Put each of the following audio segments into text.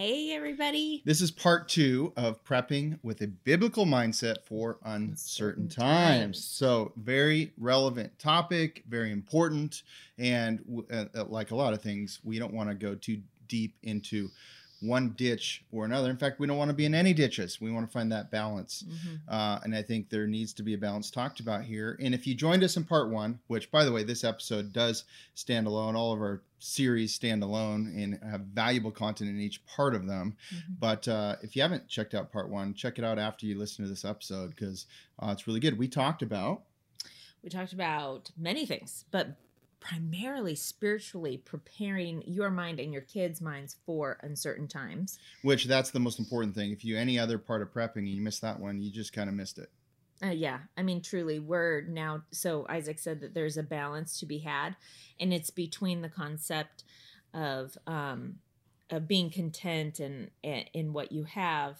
Hey, everybody. This is part two of prepping with a biblical mindset for uncertain times. So, very relevant topic, very important. And uh, uh, like a lot of things, we don't want to go too deep into one ditch or another. In fact, we don't want to be in any ditches. We want to find that balance. Mm-hmm. Uh, and I think there needs to be a balance talked about here. And if you joined us in part one, which by the way, this episode does stand alone, all of our series stand alone and have valuable content in each part of them. Mm-hmm. But uh, if you haven't checked out part one, check it out after you listen to this episode because uh, it's really good. We talked about. We talked about many things, but primarily spiritually preparing your mind and your kids' minds for uncertain times. Which that's the most important thing. If you any other part of prepping and you miss that one, you just kind of missed it. Uh, yeah, I mean, truly, we're now. So Isaac said that there's a balance to be had, and it's between the concept of um, of being content and in what you have,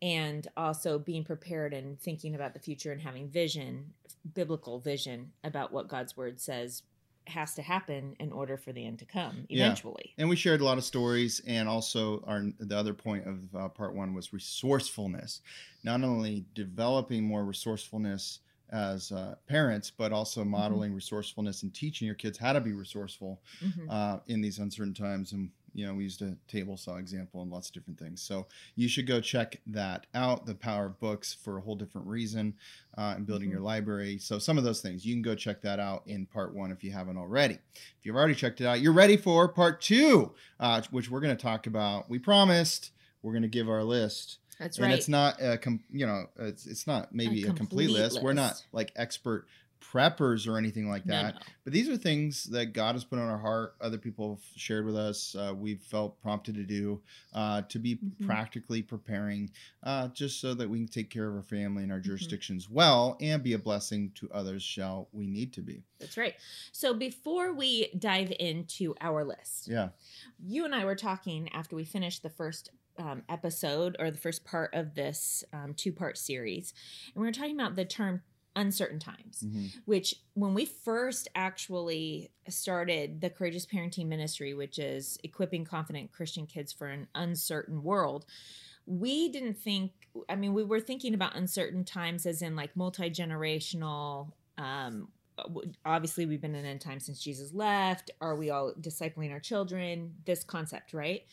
and also being prepared and thinking about the future and having vision, biblical vision about what God's word says has to happen in order for the end to come eventually. Yeah. And we shared a lot of stories, and also our the other point of uh, part one was resourcefulness. Not only developing more resourcefulness as uh, parents, but also mm-hmm. modeling mm-hmm. resourcefulness and teaching your kids how to be resourceful mm-hmm. uh, in these uncertain times. And you know, we used a table saw example and lots of different things. So you should go check that out. The power of books for a whole different reason, uh, and building mm-hmm. your library. So some of those things you can go check that out in part one if you haven't already. If you've already checked it out, you're ready for part two, uh, which we're going to talk about. We promised we're going to give our list. That's right. And it's not a com- you know it's it's not maybe a, a complete, complete list. list. We're not like expert preppers or anything like that. No, no. But these are things that God has put on our heart. Other people have shared with us. Uh, we've felt prompted to do uh, to be mm-hmm. practically preparing, uh, just so that we can take care of our family and our mm-hmm. jurisdictions mm-hmm. well and be a blessing to others. Shall we need to be? That's right. So before we dive into our list, yeah, you and I were talking after we finished the first um, episode or the first part of this um, two part series. And we were talking about the term uncertain times, mm-hmm. which when we first actually started the Courageous Parenting Ministry, which is equipping confident Christian kids for an uncertain world, we didn't think, I mean, we were thinking about uncertain times as in like multi generational. Um, obviously, we've been in end time since Jesus left. Are we all discipling our children? This concept, right?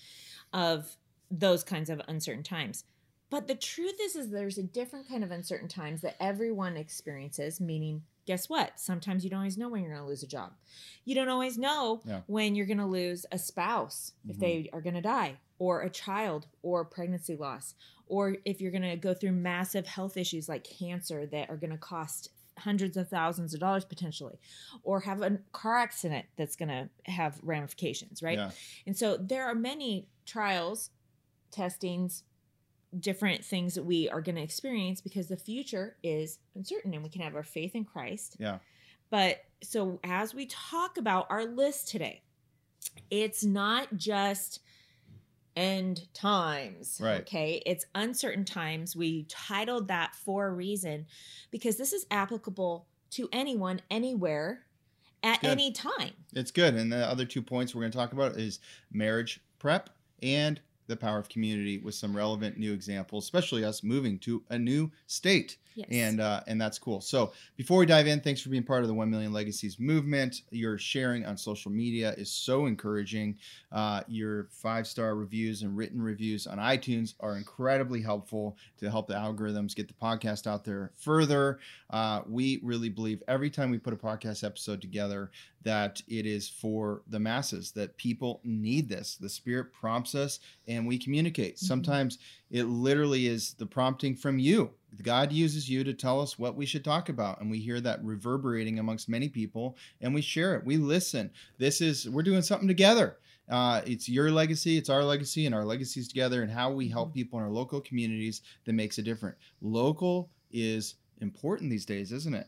Of those kinds of uncertain times. But the truth is, is there's a different kind of uncertain times that everyone experiences. Meaning, guess what? Sometimes you don't always know when you're going to lose a job. You don't always know yeah. when you're going to lose a spouse if mm-hmm. they are going to die, or a child, or pregnancy loss, or if you're going to go through massive health issues like cancer that are going to cost hundreds of thousands of dollars potentially or have a car accident that's going to have ramifications right yeah. and so there are many trials testings, different things that we are going to experience because the future is uncertain and we can have our faith in Christ. Yeah. But so as we talk about our list today, it's not just end times. Right. Okay. It's uncertain times. We titled that for a reason because this is applicable to anyone, anywhere, at any time. It's good. And the other two points we're going to talk about is marriage prep and the power of community with some relevant new examples, especially us moving to a new state. Yes. And uh, and that's cool. So before we dive in, thanks for being part of the One Million Legacies movement. Your sharing on social media is so encouraging. Uh, your five star reviews and written reviews on iTunes are incredibly helpful to help the algorithms get the podcast out there further. Uh, we really believe every time we put a podcast episode together that it is for the masses, that people need this. The Spirit prompts us and we communicate. Mm-hmm. Sometimes it literally is the prompting from you God uses you to tell us what we should talk about, and we hear that reverberating amongst many people, and we share it. We listen. This is we're doing something together. Uh, it's your legacy, it's our legacy, and our legacies together, and how we help mm-hmm. people in our local communities that makes a difference. Local is important these days, isn't it?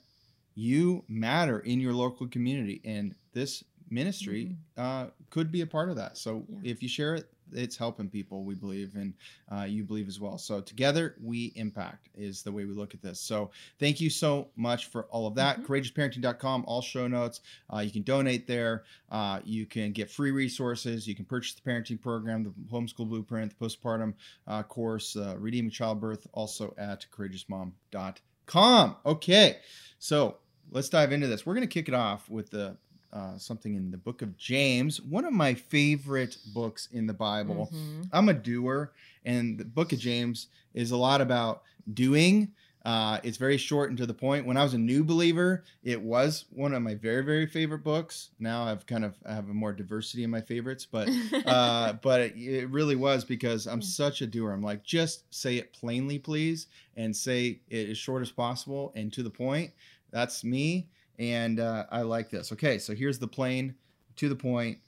You matter in your local community, and this ministry mm-hmm. uh, could be a part of that. So yeah. if you share it, it's helping people we believe and uh, you believe as well. So together we impact is the way we look at this. So thank you so much for all of that. Mm-hmm. courageousparenting.com all show notes. Uh, you can donate there. Uh, you can get free resources. You can purchase the parenting program the homeschool blueprint the postpartum uh, course uh, redeeming childbirth also at courageousmom.com okay so let's dive into this. We're going to kick it off with the uh, something in the book of James, one of my favorite books in the Bible. Mm-hmm. I'm a doer, and the book of James is a lot about doing. Uh, it's very short and to the point. When I was a new believer, it was one of my very, very favorite books. Now I've kind of I have a more diversity in my favorites, but uh, but it, it, really was because I'm such a doer. I'm like, just say it plainly, please, and say it as short as possible and to the point. That's me and uh, I like this. Okay, so here's the plain, to the point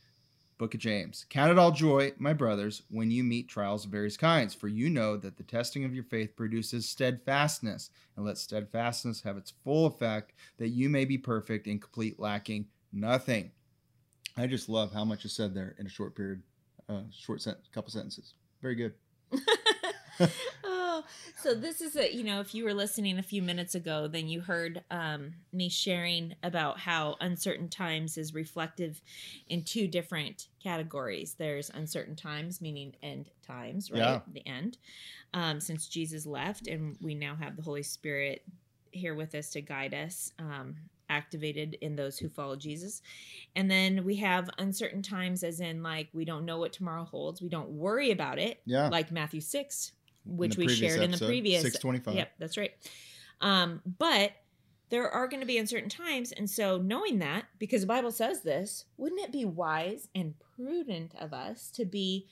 book of James. Count it all joy, my brothers, when you meet trials of various kinds, for you know that the testing of your faith produces steadfastness, and let steadfastness have its full effect, that you may be perfect and complete, lacking nothing. I just love how much is said there in a short period, uh, short sentence, couple sentences. Very good. so this is a you know if you were listening a few minutes ago then you heard um, me sharing about how uncertain times is reflective in two different categories there's uncertain times meaning end times right yeah. the end um, since jesus left and we now have the holy spirit here with us to guide us um, activated in those who follow Jesus. And then we have uncertain times, as in, like, we don't know what tomorrow holds. We don't worry about it. Yeah. Like Matthew 6, which we shared episode, in the previous 625. Yep, that's right. Um, but there are going to be uncertain times. And so, knowing that, because the Bible says this, wouldn't it be wise and prudent of us to be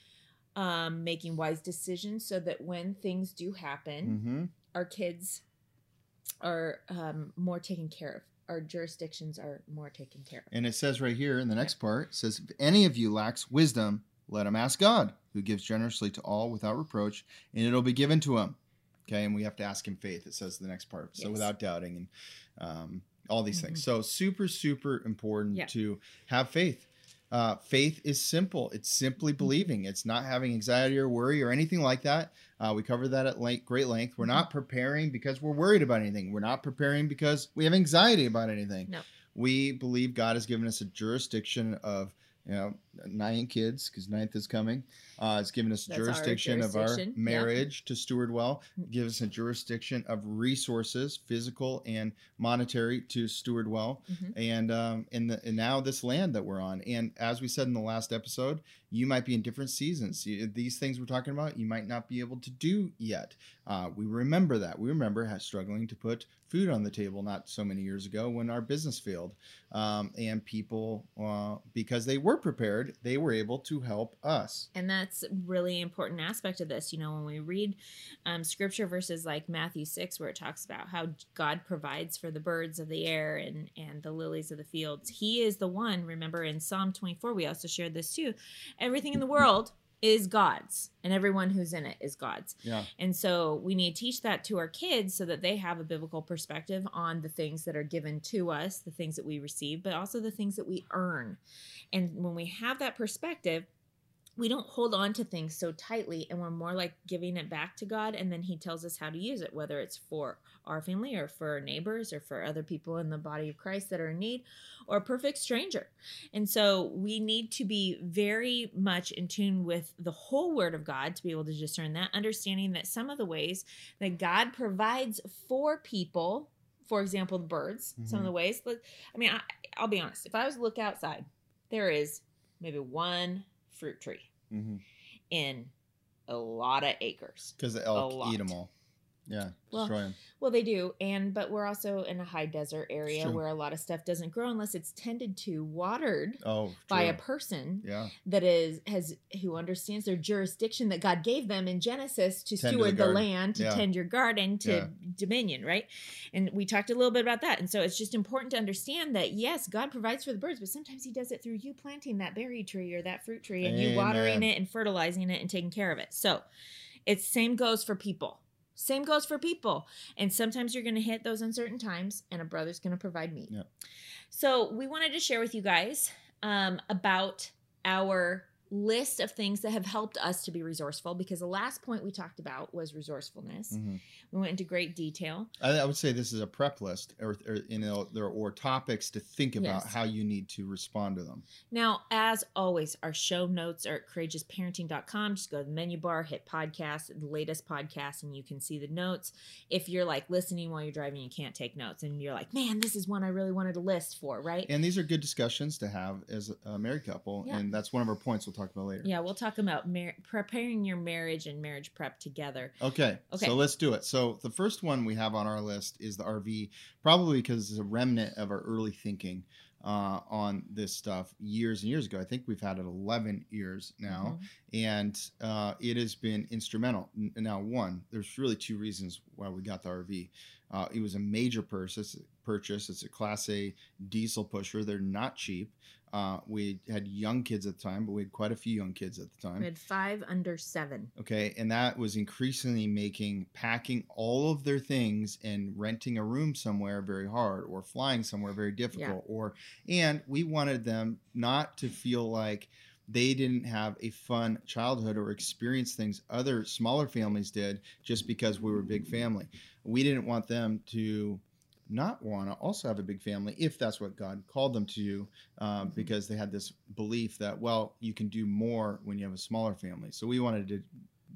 um, making wise decisions so that when things do happen, mm-hmm. our kids are um, more taken care of? Our jurisdictions are more taken care of. And it says right here in the next part, says, if any of you lacks wisdom, let him ask God who gives generously to all without reproach, and it'll be given to him. Okay, and we have to ask him faith. It says the next part. So yes. without doubting and um, all these mm-hmm. things. So super, super important yeah. to have faith. Uh, faith is simple. It's simply mm-hmm. believing. It's not having anxiety or worry or anything like that. Uh, we covered that at length, great length. We're mm-hmm. not preparing because we're worried about anything. We're not preparing because we have anxiety about anything. No. We believe God has given us a jurisdiction of you know, nine kids because ninth is coming. Uh, it's given us jurisdiction, jurisdiction, of our marriage to steward well. Mm. Gives us a jurisdiction of resources, physical and monetary, to steward well, mm-hmm. and um, in the and now this land that we're on. And as we said in the last episode, you might be in different seasons. These things we're talking about, you might not be able to do yet. Uh, we remember that. We remember how struggling to put food on the table not so many years ago when our business failed, um, and people, uh, because they were prepared, they were able to help us. And that's really important aspect of this. You know, when we read um, scripture verses like Matthew six, where it talks about how God provides for the birds of the air and and the lilies of the fields, He is the one. Remember in Psalm twenty four, we also shared this too everything in the world is God's and everyone who's in it is God's. Yeah. And so we need to teach that to our kids so that they have a biblical perspective on the things that are given to us, the things that we receive, but also the things that we earn. And when we have that perspective, we don't hold on to things so tightly and we're more like giving it back to God and then he tells us how to use it whether it's for our family or for our neighbors or for other people in the body of Christ that are in need or a perfect stranger. And so we need to be very much in tune with the whole word of God to be able to discern that understanding that some of the ways that God provides for people for example the birds mm-hmm. some of mm-hmm. the ways I mean I, I'll be honest if I was to look outside there is maybe one fruit tree mm-hmm. in a lot of acres. Because the elk eat them all. Yeah, Well, destroy them. Well, they do, and but we're also in a high desert area where a lot of stuff doesn't grow unless it's tended to, watered Oh, by a person yeah. that is has who understands their jurisdiction that God gave them in Genesis to Tend to the steward the, land, to Yeah. tend your garden, to Yeah. dominion, right? And we talked a little bit about that. And so it's just important to understand that yes, God provides for the birds, but sometimes He does it through you planting that berry tree or that fruit tree and you watering it and fertilizing it and taking care of it. So it's same goes for people. Same goes for people. And sometimes you're going to hit those uncertain times, and a brother's going to provide meat. Yeah. So we wanted to share with you guys um, about our list of things that have helped us to be resourceful because the last point we talked about was resourcefulness. Mhm. We went into great detail. I, I would say this is a prep list, or, or you know, there or topics to think about Yes. how you need to respond to them. Now, as always, our show notes are at courageousparenting.com. Just go to the menu bar, hit podcast, the latest podcast, and you can see the notes. If you're like listening while you're driving, you can't take notes, and you're like, man, this is one I really wanted to list for, right? And these are good discussions to have as a married couple, Yeah. and that's one of our points we'll talk about later. Yeah, we'll talk about mar- preparing your marriage and marriage prep together. Okay, Okay. so let's do it. So the first one we have on our list is the RV, probably because it's a remnant of our early thinking uh, on this stuff years and years ago. I think we've had it 11 years now, Mhm. and uh, it has been instrumental. Now, one, there's really two reasons why we got the RV. Uh, it was a major purchase. Purchase. It's a Class A diesel pusher. They're not cheap. Uh, we had young kids at the time, but we had quite a few young kids at the time. We had five under seven. Okay, and that was increasingly making packing all of their things and renting a room somewhere very hard or flying somewhere very difficult or and we wanted them not to feel like they didn't have a fun childhood or experience things other smaller families did just because we were a big family. We didn't want them to not want to also have a big family if that's what God called them to, uh, Mhm. because they had this belief that well you can do more when you have a smaller family. So we wanted to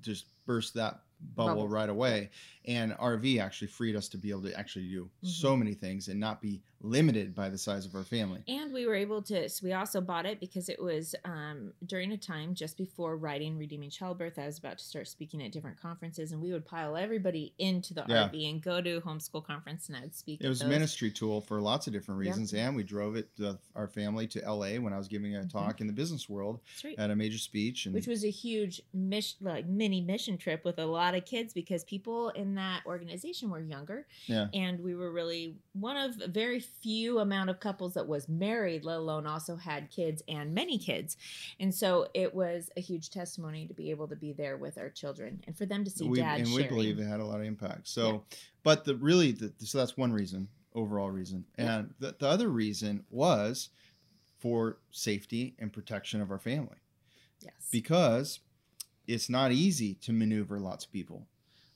just burst that bubble, Bubble. right away, and RV actually freed us to be able to actually do so many things and not be limited by the size of our family. And we were able to, so we also bought it because it was um, during a time just before writing Redeeming Childbirth. I was about to start speaking at different conferences, and we would pile everybody into the Yeah. RV and go to homeschool conference, and I would speak. It was a ministry tool for lots of different reasons, and we drove it uh, our family to LA when I was giving a Mhm. talk in the business world right. at a major speech, and Which was a huge mission, like mini mission trip with a lot of kids because people in that organization were younger, yeah, and we were really one of very few amount of couples that was married let alone also had kids and many kids and so it was a huge testimony to be able to be there with our children and for them to see we, dad and we believe it had a lot of impact. So, but the really, the, so that's one reason, overall reason, Yeah. and the, the other reason was for safety and protection of our family yes because it's not easy to maneuver lots of people.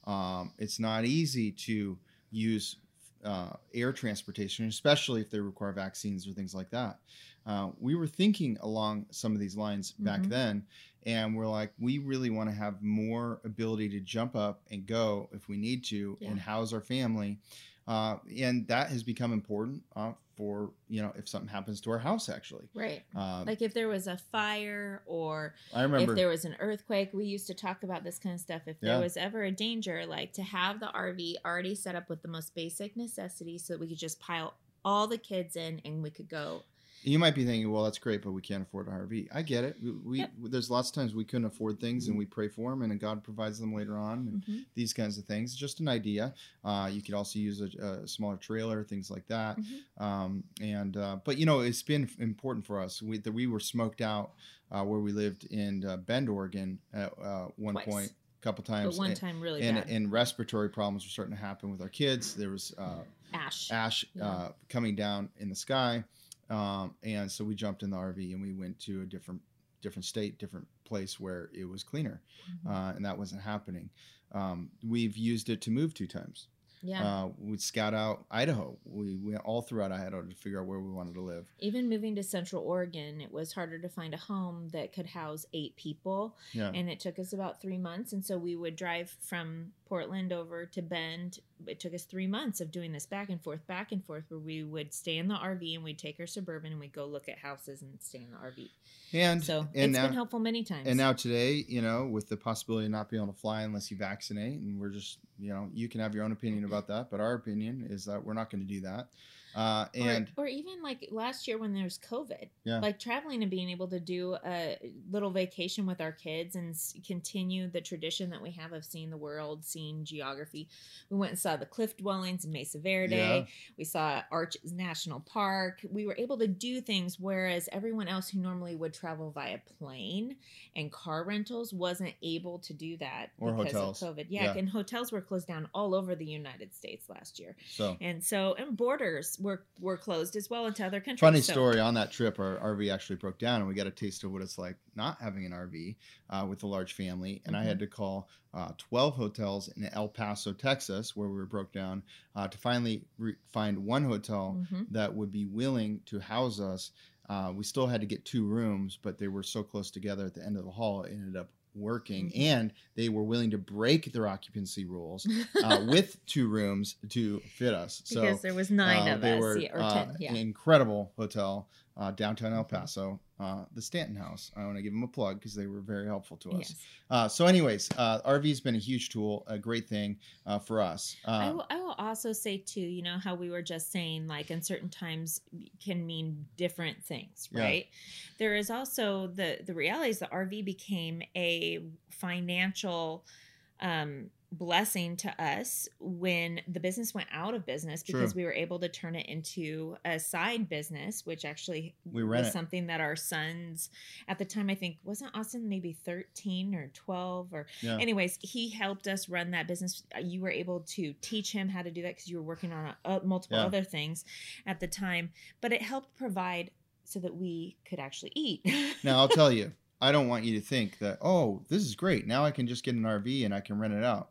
Um, it's not easy to use uh, air transportation, especially if they require vaccines or things like that. Uh, we were thinking along some of these lines back Mhm. then, and we're like, we really want to have more ability to jump up and go if we need to and house our family. Uh, and that has become important uh, for, you know, if something happens to our house, actually. right Um, like if there was a fire or I remember. if there was an earthquake we used to talk about this kind of stuff if Yeah. there was ever a danger like to have the rv already set up with the most basic necessities so that we could just pile all the kids in and we could go You might be thinking, well, that's great, but we can't afford an RV. I get it. We, we Yep. there's lots of times we couldn't afford things, and we pray for them, and God provides them later on. And Mhm, these kinds of things. Just an idea. Uh, you could also use a, a smaller trailer, things like that. mhm. Um, and uh, but you know, it's been important for us. We that we were smoked out uh, where we lived in uh, Bend, Oregon, at uh, one Twice. point, a couple but times. one and, time really and, bad and respiratory problems were starting to happen with our kids. There was uh, ash ash Yeah. uh, coming down in the sky, um, and so we jumped in the RV and we went to a different different state, different place where it was cleaner, Mhm. uh, and that wasn't happening. Um, we've used it to move two times. yeah Uh, we'd scout out Idaho. We went all throughout Idaho to figure out where we wanted to live. even moving to central oregon it was harder to find a home that could house eight people Yeah, and it took us about three months and so we would drive from Portland over to Bend, it took us three months of doing this back and forth, back and forth, where we would stay in the RV and we'd take our suburban and we'd go look at houses and stay in the RV. And So and it's now, been helpful many times. And now today, you know, with the possibility of not being able to fly unless you vaccinate, and we're just, you know, you can have your own opinion about that, but our opinion is that we're not going to do that. Uh, Or- or, even like last year when there was COVID, Yeah. like traveling and being able to do a little vacation with our kids and s- continue the tradition that we have of seeing the world, seeing geography. We went and saw the cliff dwellings in Mesa Verde. Yeah. We saw Arches National Park. We were able to do things, whereas everyone else who normally would travel via plane and car rentals wasn't able to do that Or because hotels. of COVID. Yeah, Yeah. and hotels were closed down all over the United States last year. so, And so, and borders were were closed as well into other countries. funny So- story on that trip, our RV actually broke down, and we got a taste of what it's like not having an RV uh, with a large family. And I Mm-hmm. had to call uh, 12 hotels in El Paso, Texas, where we were broke down, uh, to finally re- find one hotel Mhm. that would be willing to house us. Uh, we still had to get two rooms, but they were so close together at the end of the hall, it ended up working. Mhm. And they were willing to break their occupancy rules uh, with two rooms to fit us. So because there was nine uh, of they us, were yeah, or uh, ten, yeah. an incredible hotel uh, downtown El Mhm. Paso, uh, the Stanton House. I want to give them a plug because they were very helpful to us. Yes. Uh, so, anyways, uh, RV has been a huge tool, a great thing uh, for us. I Uh, will, I will also say too, you know how we were just saying, like uncertain times can mean different things, Yeah. right? There is also the the reality is the RV became a financial um, blessing to us when the business went out of business because we were able to turn it into a side business, which actually We was it. something that our sons at the time I think wasn't Austin maybe thirteen or twelve or yeah. anyways he helped us run that business Uh, you were able to teach him how to do that because you were working on uh, multiple Yeah. other things at the time but it helped provide so that we could actually eat now, I'll tell you, I don't want you to think that, oh, this is great. Now I can just get an RV and I can rent it out.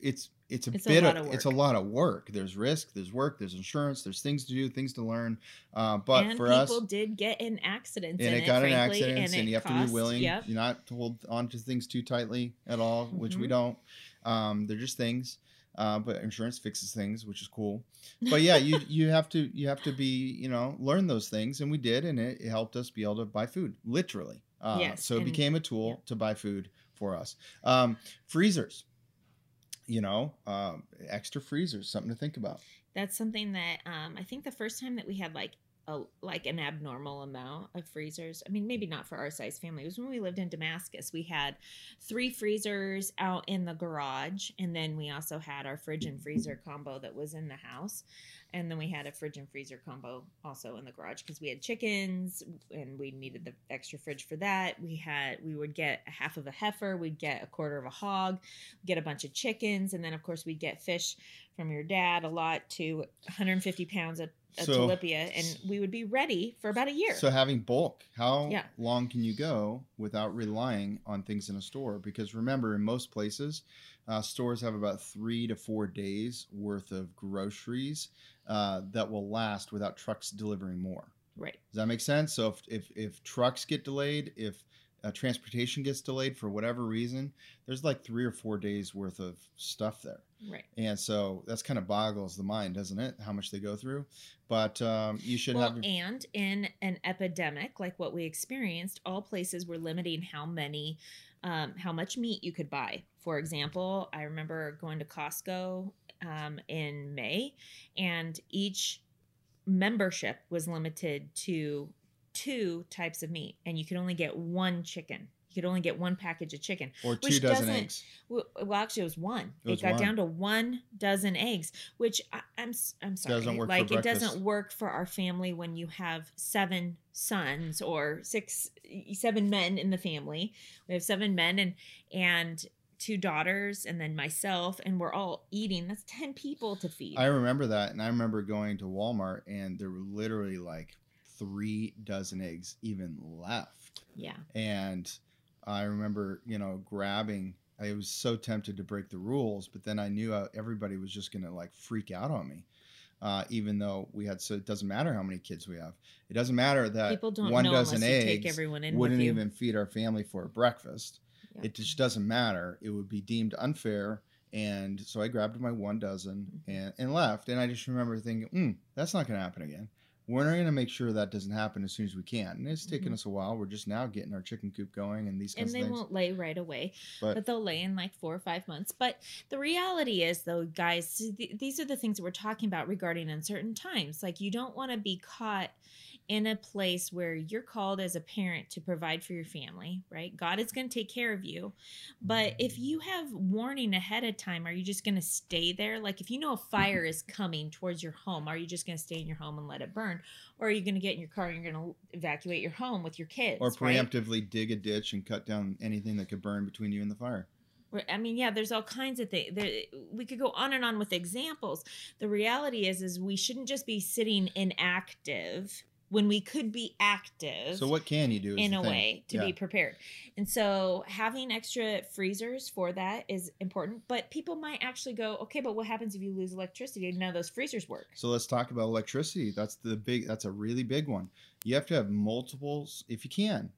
It's it's a It's bit lot of, of it's a lot of work. There's risk, there's work, there's insurance, there's things to do, things to learn. Uh, but and for people us, people did get in accidents and it got in frankly, accidents, and, it you have to be willing. yep You're not to hold on to things too tightly at all, which we Mhm. don't. Um, they're just things. Uh, but insurance fixes things, which is cool. But yeah, you you have to you have to be you know learn those things, and we did, and it, it helped us be able to buy food literally. Uh, Yes, so it became a tool yeah. to buy food for us. Um, freezers, you know, um, extra freezers, something to think about. that's something that um, I think the first time that we had like a like an abnormal amount of freezers. I mean, maybe not for our size family. It was when we lived in Damascus. We had three freezers out in the garage, and then we also had our fridge and freezer combo that was in the house, and then we had a fridge and freezer combo also in the garage because we had chickens and we needed the extra fridge for that. We had we would get a half of a heifer, we'd get a quarter of a hog, get a bunch of chickens, and then of course we'd get fish from your dad a lot to 150 pounds of, of So- tilapia, and we would be ready for about a year. So having bulk, how Yeah. long can you go without relying on things in a store? Because remember, in most places, uh, stores have about three to four days worth of groceries uh, that will last without trucks delivering more. right. Does that make sense? So if if, if trucks get delayed, if uh, transportation gets delayed for whatever reason, there's like three or four days worth of stuff there. Right. And so that's kind of boggles the mind, doesn't it? How much they go through. But um, you should Well, have. and in an epidemic like what we experienced, all places were limiting how many, um, how much meat you could buy. For example, I remember going to Costco um, in May, and each membership was limited to two types of meat, and you could only get one chicken. You could only get one package of chicken. or two which dozen eggs. Well, well, actually, it was one. It It, was got one. down to one dozen eggs, which I, I'm s- I'm sorry, Doesn't work for like it breakfast. doesn't work for our family when you have seven sons or six, seven men in the family. We have seven men and and two daughters, and then myself, and we're all eating. That's ten people to feed. I remember that, and I remember going to Walmart, and there were literally like three dozen eggs even left. yeah, And I remember, you know, grabbing. I was so tempted to break the rules, but then I knew uh, everybody was just gonna like freak out on me. Uh, even though we had, so it doesn't matter how many kids we have. It doesn't matter that people don't one know dozen eggs take everyone in wouldn't even feed our family for breakfast. Yeah. It just doesn't matter. It would be deemed unfair, And so I grabbed my one dozen Mm-hmm. and, and left. And I just remember thinking, mm, that's not going to happen again. We're going to make sure that doesn't happen as soon as we can. And it's taken Mhm. us a while. We're just now getting our chicken coop going and these and kinds they of things. won't lay right away But, but, they'll lay in like four or five months but the reality is though guys th- these are the things that we're talking about regarding uncertain times like you don't want to be caught in a place where you're called as a parent to provide for your family right god is going to take care of you but mm-hmm. if you have warning ahead of time are you just going to stay there like if you know a mm-hmm. fire is coming towards your home are you just going to stay in your home and let it burn or are you going to get in your car and you're going to evacuate your home with your kids or right? preemptively dig a ditch and cut down anything that could burn between you and the fire. I mean, yeah, there's all kinds of things. There, we could go on and on with examples. The reality is, is we shouldn't just be sitting inactive when we could be active. So what can you do? in a thing. way to Yeah. be prepared. And so having extra freezers for that is important. But people might actually go, okay, but what happens if you lose electricity? None of those freezers work. So let's talk about electricity. That's the big. That's a really big one. You have to have multiples, if you can,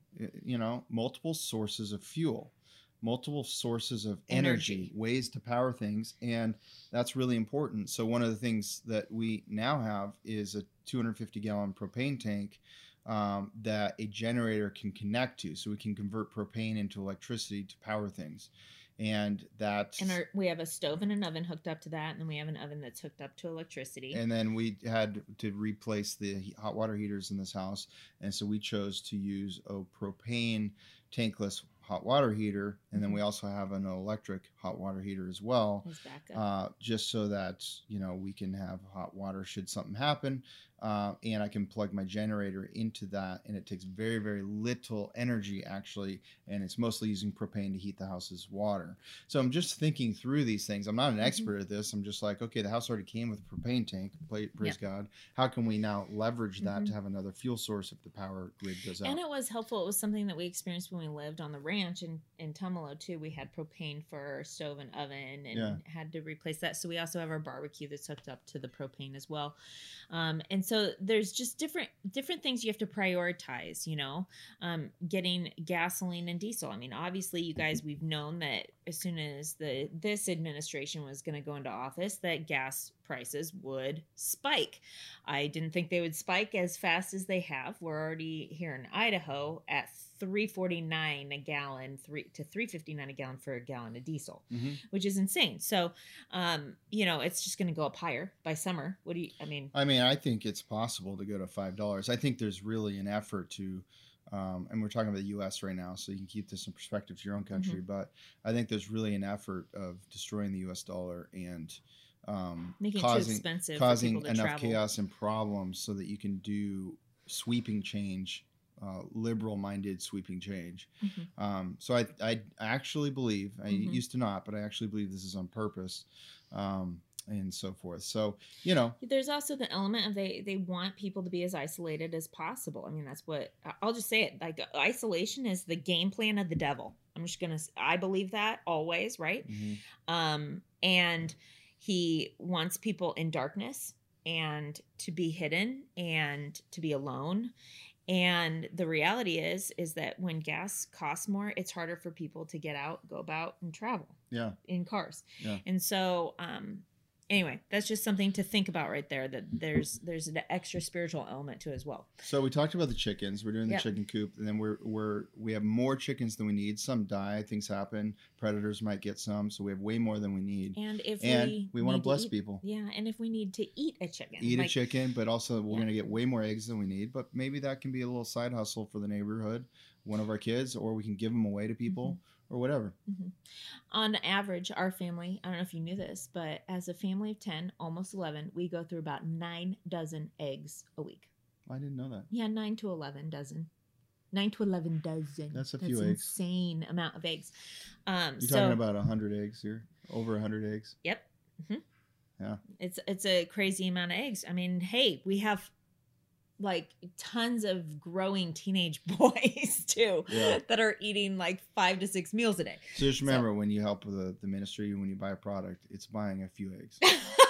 you know, multiple sources of fuel, multiple sources of energy, Energy. ways to power things, and that's really important. So one of the things that we now have is a 250 gallon propane tank um, that a generator can connect to, so we can convert propane into electricity to power things, and that's And our, we have a stove and an oven hooked up to that. And then we have an oven that's hooked up to electricity. and then we had to replace the hot water heaters in this house and so we chose to use a propane tankless hot water heater and then we also have an electric hot water heater as well uh, just so that you know we can have hot water should something happen uh, and i can plug my generator into that and it takes very very little energy actually and it's mostly using propane to heat the house's water so i'm just thinking through these things i'm not an Mhm. expert at this i'm just like okay the house already came with a propane tank praise god how can we now leverage that Mhm. to have another fuel source if the power grid goes out And it was helpful. It was something that we experienced when we lived on the ranch in, in Tumalo too. We had propane for our stove and oven and Yeah. had to replace that. So we also have our barbecue that's hooked up to the propane as well. Um, and so there's just different different things you have to prioritize, you know, um, getting gasoline and diesel. I mean, obviously you guys we've known that as soon as the this administration was going to go into office that gas prices would spike. I didn't think they would spike as fast as they have. We're already here in Idaho at 349 a gallon, 3 to 359 a gallon for a gallon of diesel, Mhm. which is insane. So, um, you know, it's just going to go up higher by summer. What do you I mean, I mean, I think it's possible to go to five dollars. I think there's really an effort to, um, and we're talking about the U.S. right now, so you can keep this in perspective to your own country. Mm-hmm. But I think there's really an effort of destroying the U.S. dollar and um, making causing expensive causing enough travel. chaos and problems so that you can do sweeping change, uh, liberal-minded sweeping change. Mhm. Um, so I, I actually believe I Mhm. used to not, but I actually believe this is on purpose. And so forth. So, you know, There's also the element of they they want people to be as isolated as possible. I mean, that's what I'll just say it. Like isolation is the game plan of the devil. I'm just gonna. I believe that always, right? mhm. Um, and he wants people in darkness and to be hidden and to be alone. And the reality is, is that when gas costs more, it's harder for people to get out, go about, and travel yeah. in cars. Yeah. And so, um, anyway, that's just something to think about right there. That there's there's an extra spiritual element to it as well. So we talked about the chickens. We're doing the Yep. chicken coop, and then we're we're we have more chickens than we need. Some die, things happen. Predators might get some, so we have way more than we need. And if And we we want to bless eat- people. yeah, and if we need to eat a chicken, Eat like, a chicken, but also we're Yeah. going to get way more eggs than we need. But maybe that can be a little side hustle for the neighborhood, one of our kids, or we can give them away to people Mm-hmm. Or whatever. on average, our family, I don't know if you knew this, but as a family of 10, almost 11, we go through about nine dozen eggs a week. I didn't know that. Yeah, nine to 11 dozen. Nine to 11 dozen. That's a few eggs. insane amount of eggs. Um, You're so, talking about hundred eggs here, over hundred eggs. Yep. hmm Yeah. It's, it's a crazy amount of eggs. I mean, hey, we have like tons of growing teenage boys too Yeah. that are eating like five to six meals a day. So just remember, when you help the, the ministry, when you buy a product, it's buying a few eggs.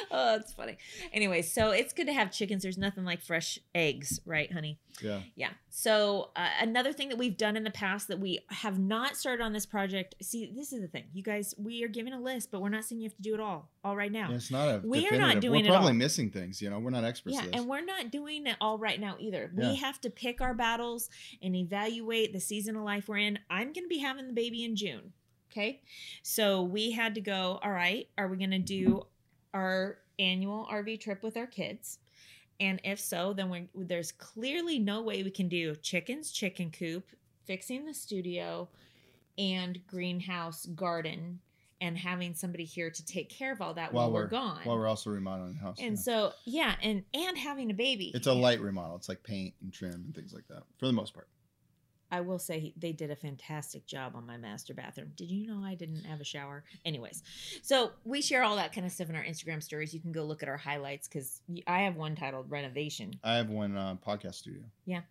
oh, that's funny. Anyway, so it's good to have chickens. There's nothing like fresh eggs, right, honey? Yeah. Yeah. So uh, another thing that we've done in the past that we have not started on this project. See, this is the thing, you guys. We are given a list, but we're not saying you have to do it all all right now. Yeah, it's not a. We are not doing We're it probably missing things. You know, we're not experts. Yeah, and we're not doing it all right now either. Yeah. We have to pick our battles and evaluate the season of life we're in. I'm going to be having the baby in June. Okay. So we had to go, all right, are we going to do our annual RV trip with our kids? And if so, then we there's clearly no way we can do chickens, chicken coop, fixing the studio, and greenhouse garden and having somebody here to take care of all that while, While we're, we're- gone. While we're also remodeling the house. and yeah. so yeah, and and having a baby. it's a light remodel. It's like paint and trim and things like that for the most part. I will say he- they did a fantastic job on my master bathroom. Did you know I didn't have a shower? Anyways, so we share all that kind of stuff in our Instagram stories. You can go look at our highlights because I have one titled renovation. I have one uh, podcast studio. Yeah.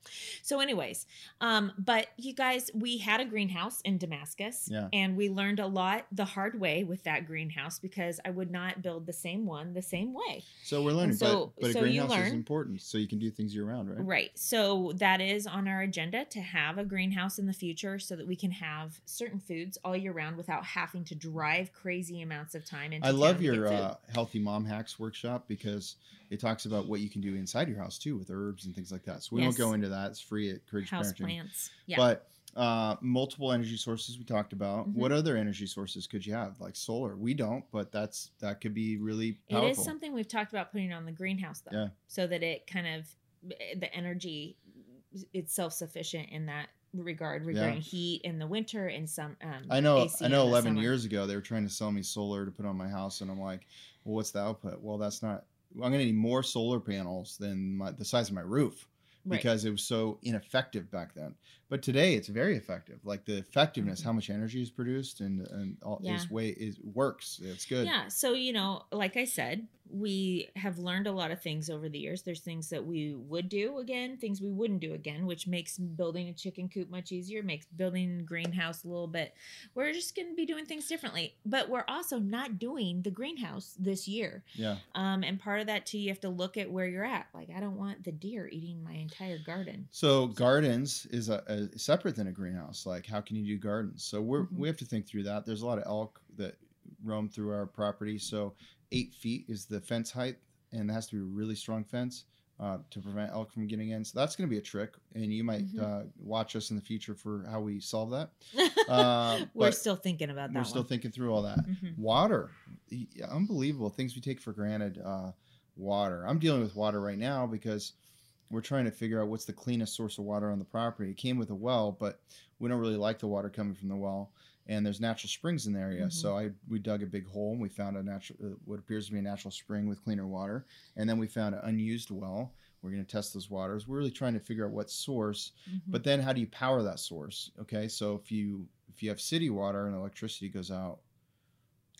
So, anyways, um, but you guys, we had a greenhouse in Damascus, Yeah. and we learned a lot the hard way with that greenhouse because I would not build the same one the same way. So we're learning, so- but, but so a greenhouse is important, so you can do things year round, right? Right. So that is on our agenda to have a greenhouse in the future so that we can have certain foods all year round without having to drive crazy amounts of time into I love town to get your uh, healthy mom hacks workshop because it talks about what you can do inside your house too with herbs and things like that. So we Yes. won't go into that. It's free at Courage house Parenting. plants. Yeah. But uh, multiple energy sources we talked about. Mhm. What other energy sources could you have? Like solar. We don't, but that's that could be really it powerful. is something we've talked about putting on the greenhouse though. Yeah. So that it kind of the energy it's self-sufficient in that regard regarding heat in the winter and some um I know. AC I know. Eleven summer. years ago, they were trying to sell me solar to put on my house, and I'm like, "Well, what's the output?" Well, that's not. I'm going to need more solar panels than my, the size of my roof Right. because it was so ineffective back then. But today, it's very effective. Like the effectiveness, how much energy is produced, and and all Yeah. is way is works. It's good. Yeah. So, you know, like I said, we have learned a lot of things over the years. There's things that we would do again, things we wouldn't do again, which makes building a chicken coop much easier, makes building a greenhouse a little bit. We're just going to be doing things differently. But we're also not doing the greenhouse this year. Yeah. Um, and part of that, too, you have to look at where you're at. Like, I don't want the deer eating my entire garden. So gardens is a, a separate than a greenhouse. Like how can you do gardens? So we're Mhm. we have to think through that. There's a lot of elk that roam through our property. So eight feet is the fence height, and it has to be a really strong fence uh, to prevent elk from getting in. So that's going to be a trick, and you might Mhm. uh, watch us in the future for how we solve that. Uh, we're still thinking about that we're still thinking through all that. Mhm. Water, unbelievable things we take for granted. Uh, water. I'm dealing with water right now because we're trying to figure out what's the cleanest source of water on the property. It came with a well, but we don't really like the water coming from the well. And there's natural springs in the area, Mhm. so I we dug a big hole and we found a natural, uh, what appears to be a natural spring with cleaner water. And then we found an unused well. We're going to test those waters. We're really trying to figure out what source Mhm. but then how do you power that source okay so if you if you have city water and electricity goes out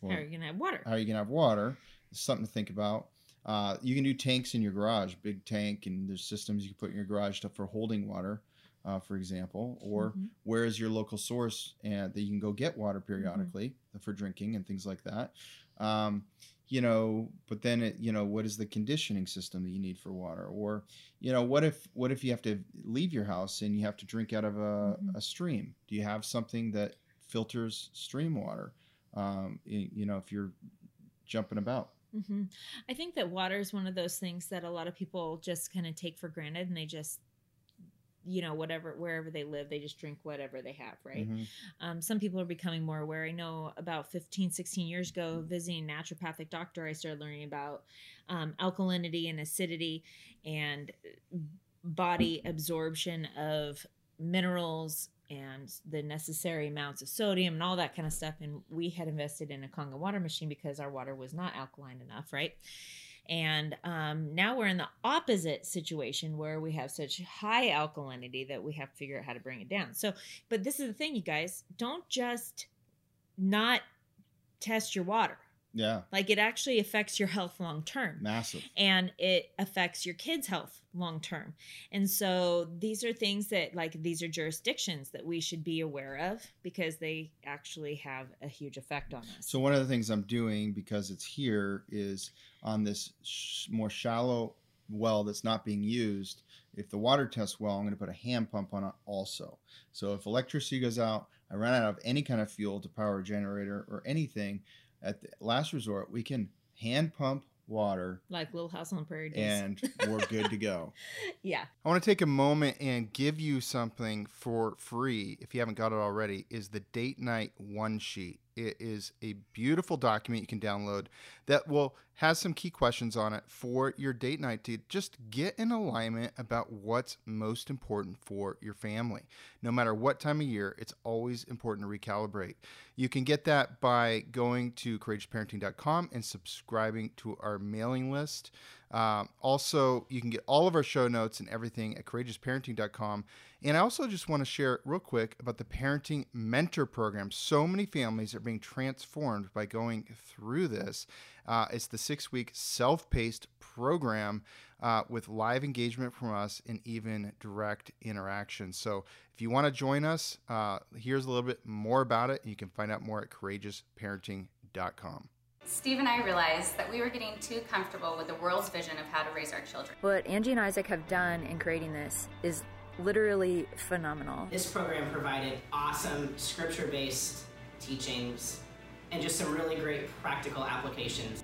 well, How are you going to have water? how are you gonna have water it's something to think about uh, you can do tanks in your garage big tank and there's systems you can put in your garage to, for holding water uh, for example or Mhm. where is your local source and that you can go get water Mm-hmm. periodically for drinking and things like that um, you know but then it, you know what is the conditioning system that you need for water or you know what if what if you have to leave your house and you have to drink out of a, Mhm. a stream do you have something that filters stream water um, you know if you're jumping about hmm I think that water is one of those things that a lot of people just kind of take for granted and they just, you know, whatever, wherever they live, they just drink whatever they have, right? Mhm. Um, some people are becoming more aware. I know about 15, 16 years ago, visiting a naturopathic doctor, I started learning about um, alkalinity and acidity and body absorption of minerals and the necessary amounts of sodium and all that kind of stuff. And we had invested in a Kangen water machine because our water was not alkaline enough, right? And um, now we're in the opposite situation where we have such high alkalinity that we have to figure out how to bring it down. So, but this is the thing, you guys don't just not test your water. Yeah. Like it actually affects your health long term. Massive. And it affects your kids' health long term. And so these are things that, like, these are jurisdictions that we should be aware of because they actually have a huge effect on us. So, one of the things I'm doing because it's here is on this sh- more shallow well that's not being used. If the water tests well, I'm going to put a hand pump on it also. So, if electricity goes out, I run out of any kind of fuel to power a generator or anything, at the last resort, we can hand pump water like Little House on the Prairie days. and we're good to go. yeah. I want to take a moment and give you something for free if you haven't got it already is the date night one sheet. It is a beautiful document you can download that will has some key questions on it for your date night to just get in alignment about what's most important for your family. No matter what time of year, it's always important to recalibrate. You can get that by going to courageousparenting.com and subscribing to our mailing list. Um, also, you can get all of our show notes and everything at courageousparenting.com. And I also just want to share real quick about the Parenting Mentor Program. So many families are being transformed by going through this. Uh, it's the six week self paced program uh, with live engagement from us and even direct interaction. So if you want to join us, uh, here's a little bit more about it. You can find out more at courageousparenting.com. Steve and I realized that we were getting too comfortable with the world's vision of how to raise our children. What Angie and Isaac have done in creating this is literally phenomenal. This program provided awesome scripture based teachings and just some really great practical applications.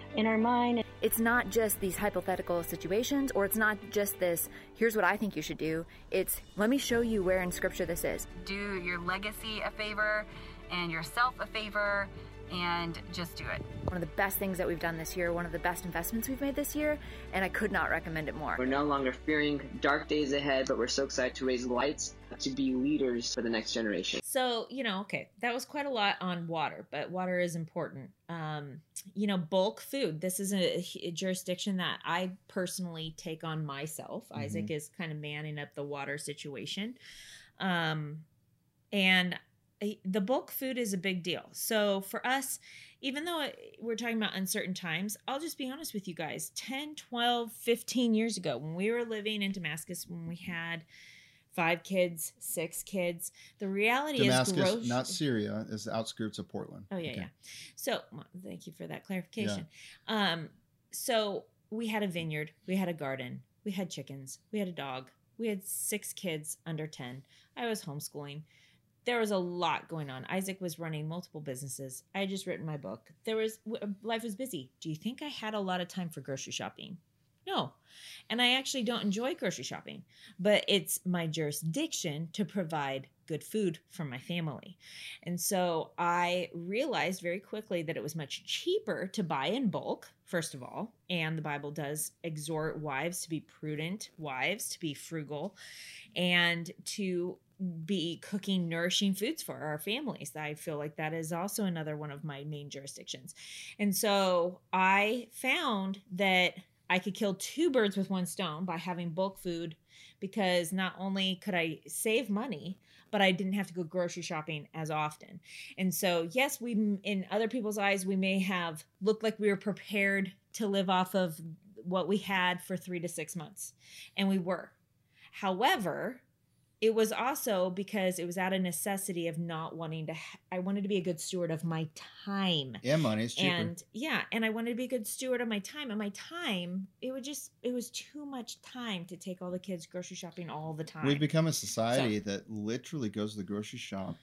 in our mind. It's not just these hypothetical situations, or it's not just this, here's what I think you should do. It's, let me show you where in Scripture this is. Do your legacy a favor and yourself a favor and just do it. One of the best things that we've done this year, one of the best investments we've made this year, and I could not recommend it more. We're no longer fearing dark days ahead, but we're so excited to raise lights to be leaders for the next generation. So, you know, okay, that was quite a lot on water, but water is important. Um, you know, bulk food. This is a, a jurisdiction that I personally take on myself. Mm-hmm. Isaac is kind of manning up the water situation. Um, and the bulk food is a big deal. So for us, even though we're talking about uncertain times, I'll just be honest with you guys 10, 12, 15 years ago, when we were living in Damascus, when we had five kids, six kids, the reality Damascus, is gross. not Syria, is the outskirts of Portland. Oh, yeah, okay. yeah. So well, thank you for that clarification. Yeah. Um, so we had a vineyard, we had a garden, we had chickens, we had a dog, we had six kids under 10. I was homeschooling there was a lot going on. Isaac was running multiple businesses. I had just written my book. There was uh, life was busy. Do you think I had a lot of time for grocery shopping? No. And I actually don't enjoy grocery shopping, but it's my jurisdiction to provide good food for my family. And so I realized very quickly that it was much cheaper to buy in bulk, first of all. And the Bible does exhort wives to be prudent, wives to be frugal, and to be cooking nourishing foods for our families. I feel like that is also another one of my main jurisdictions. And so I found that I could kill two birds with one stone by having bulk food because not only could I save money, but I didn't have to go grocery shopping as often. And so, yes, we in other people's eyes we may have looked like we were prepared to live off of what we had for 3 to 6 months, and we were. However, it was also because it was out of necessity of not wanting to ha- i wanted to be a good steward of my time. Yeah money is cheaper. And yeah and i wanted to be a good steward of my time and my time it would just it was too much time to take all the kids grocery shopping all the time. we've become a society so, that literally goes to the grocery shop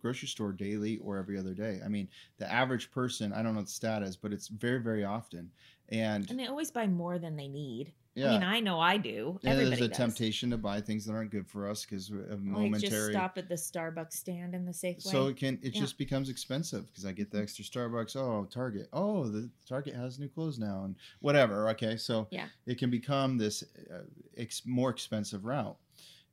grocery store daily or every other day. I mean the average person i don't know what the stat is but it's very very often. And and they always buy more than they need yeah. I mean, I know I do. Yeah, Everybody there's a does. temptation to buy things that aren't good for us because of momentary. Like just stop at the Starbucks stand in the Safeway. So it can it yeah. just becomes expensive because I get the extra Starbucks. Oh, Target. Oh, the Target has new clothes now and whatever. Okay, so yeah, it can become this uh, ex- more expensive route.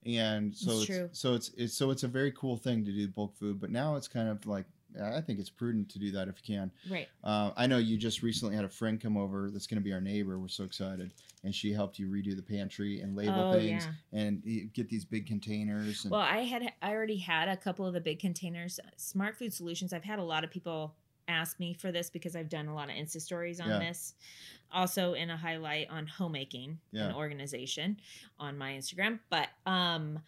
and so It's it's, so it's it's so it's a very cool thing to do bulk food. But now it's kind of like I think it's prudent to do that if you can. Right. Uh, I know you just recently had a friend come over that's going to be our neighbor. We're so excited, and she helped you redo the pantry and label Oh, things yeah. and get these big containers. And, Well, I had I already had a couple of the big containers. Smart Food Solutions. I've had a lot of people ask me for this because I've done a lot of Insta stories on Yeah. this. Also in a highlight on homemaking Yeah. and organization on my Instagram. But um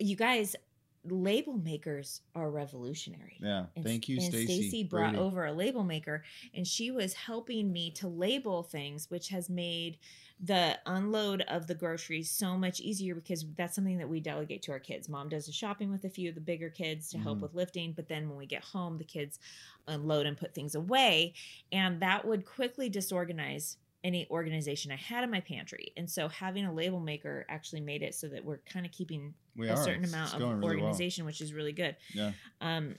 you guys, label makers are revolutionary. yeah, And- thank you, and Stacy. Stacy brought Brady. over a label maker, and she was helping me to label things, which has made the unload of the groceries so much easier because that's something that we delegate to our kids. Mom does the shopping with a few of the bigger kids to help Mhm. with lifting, but then when we get home, the kids unload and put things away, and that would quickly disorganize any organization I had in my pantry. And so having a label maker actually made it so that we're kind of keeping We a are. certain amount it's of really well. organization, which is really good. Yeah. Um,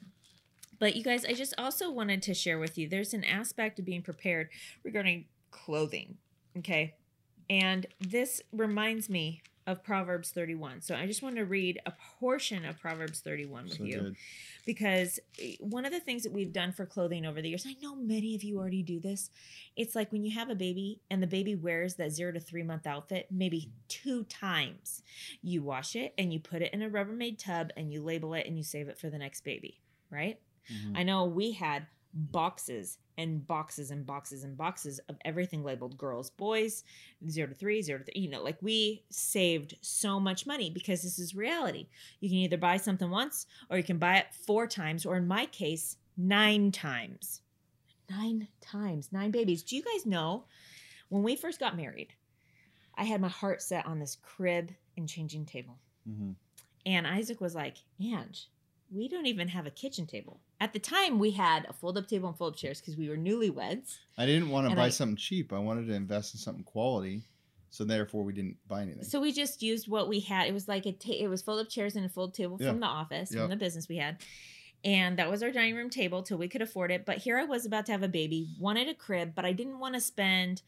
but you guys, I just also wanted to share with you there's an aspect of being prepared regarding clothing. Okay. And this reminds me of Proverbs 31. So I just want to read a portion of Proverbs 31 with So you good. because eh, one of the things that we've done for clothing over the years, I know many of you already do this. It's like when you have a baby and the baby wears that zero to three month outfit maybe two times. You wash it and you put it in a Rubbermaid tub and you label it and you save it for the next baby, right? Mhm. I know we had boxes and boxes and boxes and boxes of everything labeled girls, boys, zero to three, zero to three. You know, like we saved so much money because this is reality. You can either buy something once or you can buy it four times, or in my case, nine times. Nine times, nine babies. Do you guys know when we first got married, I had my heart set on this crib and changing table. Mhm. And Isaac was like, Ange, we don't even have a kitchen table. At the time, we had a fold up table and fold up chairs because we were newlyweds. I didn't want to buy I- something cheap. I wanted to invest in something quality. So therefore, we didn't buy anything. So we just used what we had. It was like a ta- it was fold up chairs and a fold table Yeah. from the office, Yep. from the business we had. And that was our dining room table till we could afford it. But here I was about to have a baby, wanted a crib, but I didn't want to spend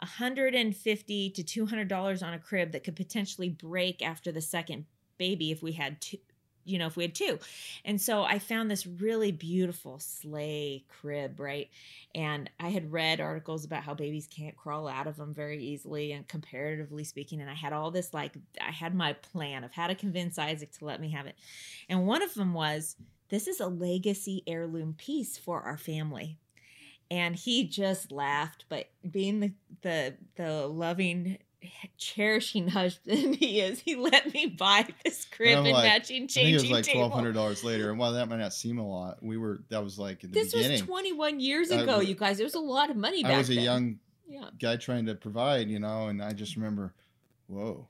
150 to 200 dollars on a crib that could potentially break after the second baby if we had two you know if we had two. And so i found this really beautiful sleigh crib right? And i had read articles about how babies can't crawl out of them very easily and comparatively speaking and i had all this like i had my plan of how to convince isaac to let me have it. And one of them was this is a legacy heirloom piece for our family. And he just laughed but being the the the loving cherishing husband he is he let me buy this crib I'm and like- matching I think it was like twelve hundred dollars later, and while that might not seem a lot, we were that was like this beginning. was 21 years ago w- you guys it was a lot of money back I was a then. young yeah guy trying to provide, you know, and I just remember, whoa,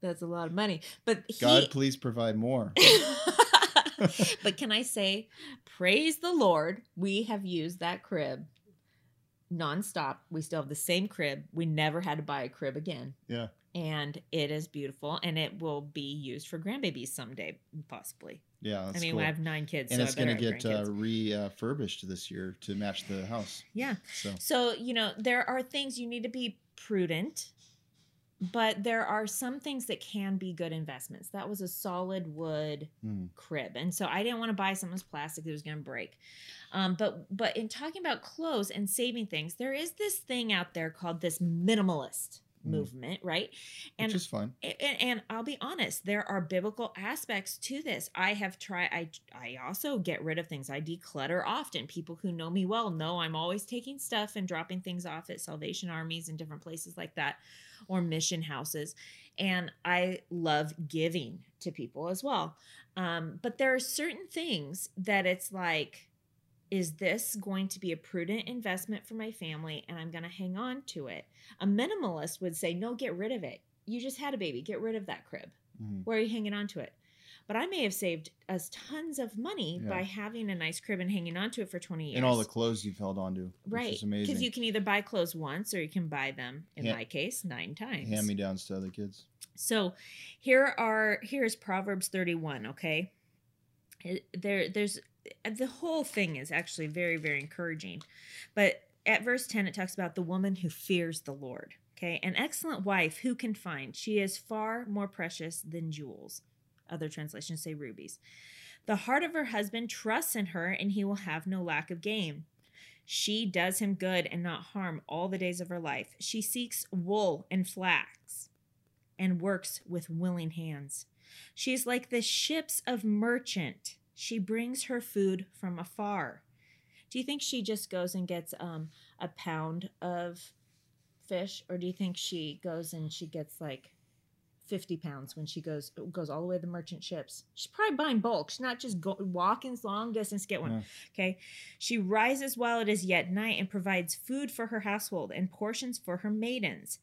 that's a lot of money but he God, please provide more. but can I say, praise the Lord, we have used that crib nonstop. We still have the same crib. We never had to buy a crib again. Yeah. And it is beautiful and it will be used for grandbabies someday, possibly. Yeah, I mean, cool. I have nine kids. and so it's going to get uh, refurbished this year to match the house. yeah. So So, you know, there are things you need to be prudent, but there are some things that can be good investments. That was a solid wood hmm. crib. And so I didn't want to buy something that's plastic that was going to break. Um, but but in talking about clothes and saving things, there is this thing out there called this minimalist Mm. movement, right? And which is fun. and, and I'll be honest, there are biblical aspects to this. I have tried. I I also get rid of things. I declutter often. People who know me well know I'm always taking stuff and dropping things off at Salvation Armies and different places like that, or mission houses. And I love giving to people as well. Um, but there are certain things that it's like. Is this going to be a prudent investment for my family and I'm going to hang on to it? A minimalist would say, no, get rid of it. You just had a baby. Get rid of that crib. Mhm. Why are you hanging on to it? But I may have saved us tons of money Yeah. by having a nice crib and hanging on to it for 20 years. And all the clothes you've held on to, which right. is amazing. Because you can either buy clothes once or you can buy them, in my case, nine times. hand me downs to other kids. So here are here's Proverbs 31, okay? There there's the whole thing is actually very very encouraging. But at verse 10 it talks about the woman who fears the Lord, Okay, an excellent wife who can find. She is far more precious than jewels. Other translations say rubies. The heart of her husband trusts in her, and he will have no lack of gain. She does him good and not harm all the days of her life. She seeks wool and flax and works with willing hands. She is like the ships of merchant. She brings her food from afar. Do you think she just goes and gets um, a pound of fish, or do you think she goes and she gets like 50 pounds when she goes goes all the way to the merchant ships. She's probably buying bulk. She's not just go, walking long distance get one. Yeah. Okay. She rises while it is yet night and provides food for her household and portions for her maidens.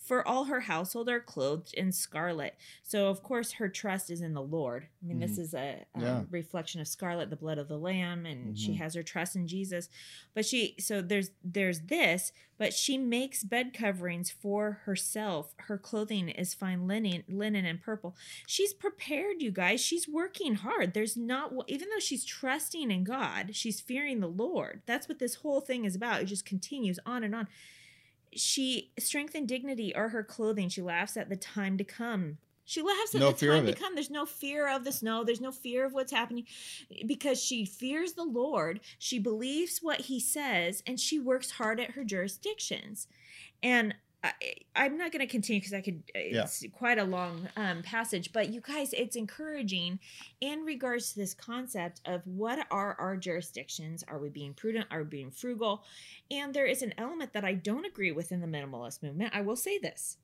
for all her household are clothed in scarlet. So, of course, her trust is in the Lord. I mean, mm-hmm. this is a um, yeah. reflection of scarlet, the blood of the Lamb, and mm-hmm. she has her trust in Jesus. But she, so there's there's this, but she makes bed coverings for herself. Her clothing is fine linen, linen and purple. She's prepared, you guys. She's working hard. There's not even though she's trusting in God, she's fearing the Lord. That's what this whole thing is about. It just continues on and on she strength and dignity are her clothing. She laughs at the time to come. She laughs at no the time to come. There's no fear of the snow. There's no fear of what's happening because she fears the Lord. She believes what he says and she works hard at her jurisdictions. And I, am not going to continue because I could. It's yeah. quite a long um, passage, but you guys, it's encouraging in regards to this concept of what are our jurisdictions? Are we being prudent? Are we being frugal? And there is an element that I don't agree with in the minimalist movement. I will say this: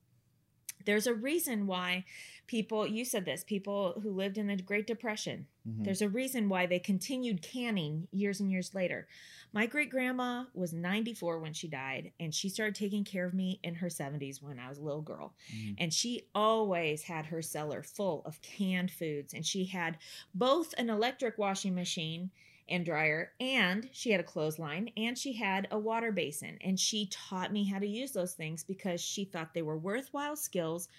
there's a reason why people, you said this, people who lived in the Great Depression, mm-hmm. there's a reason why they continued canning years and years later. My great grandma was 94 when she died, and she started taking care of me in her 70s when I was a little girl. Mm-hmm. And she always had her cellar full of canned foods, and she had both an electric washing machine and dryer and she had a clothesline and she had a water basin and she taught me how to use those things because she thought they were worthwhile skills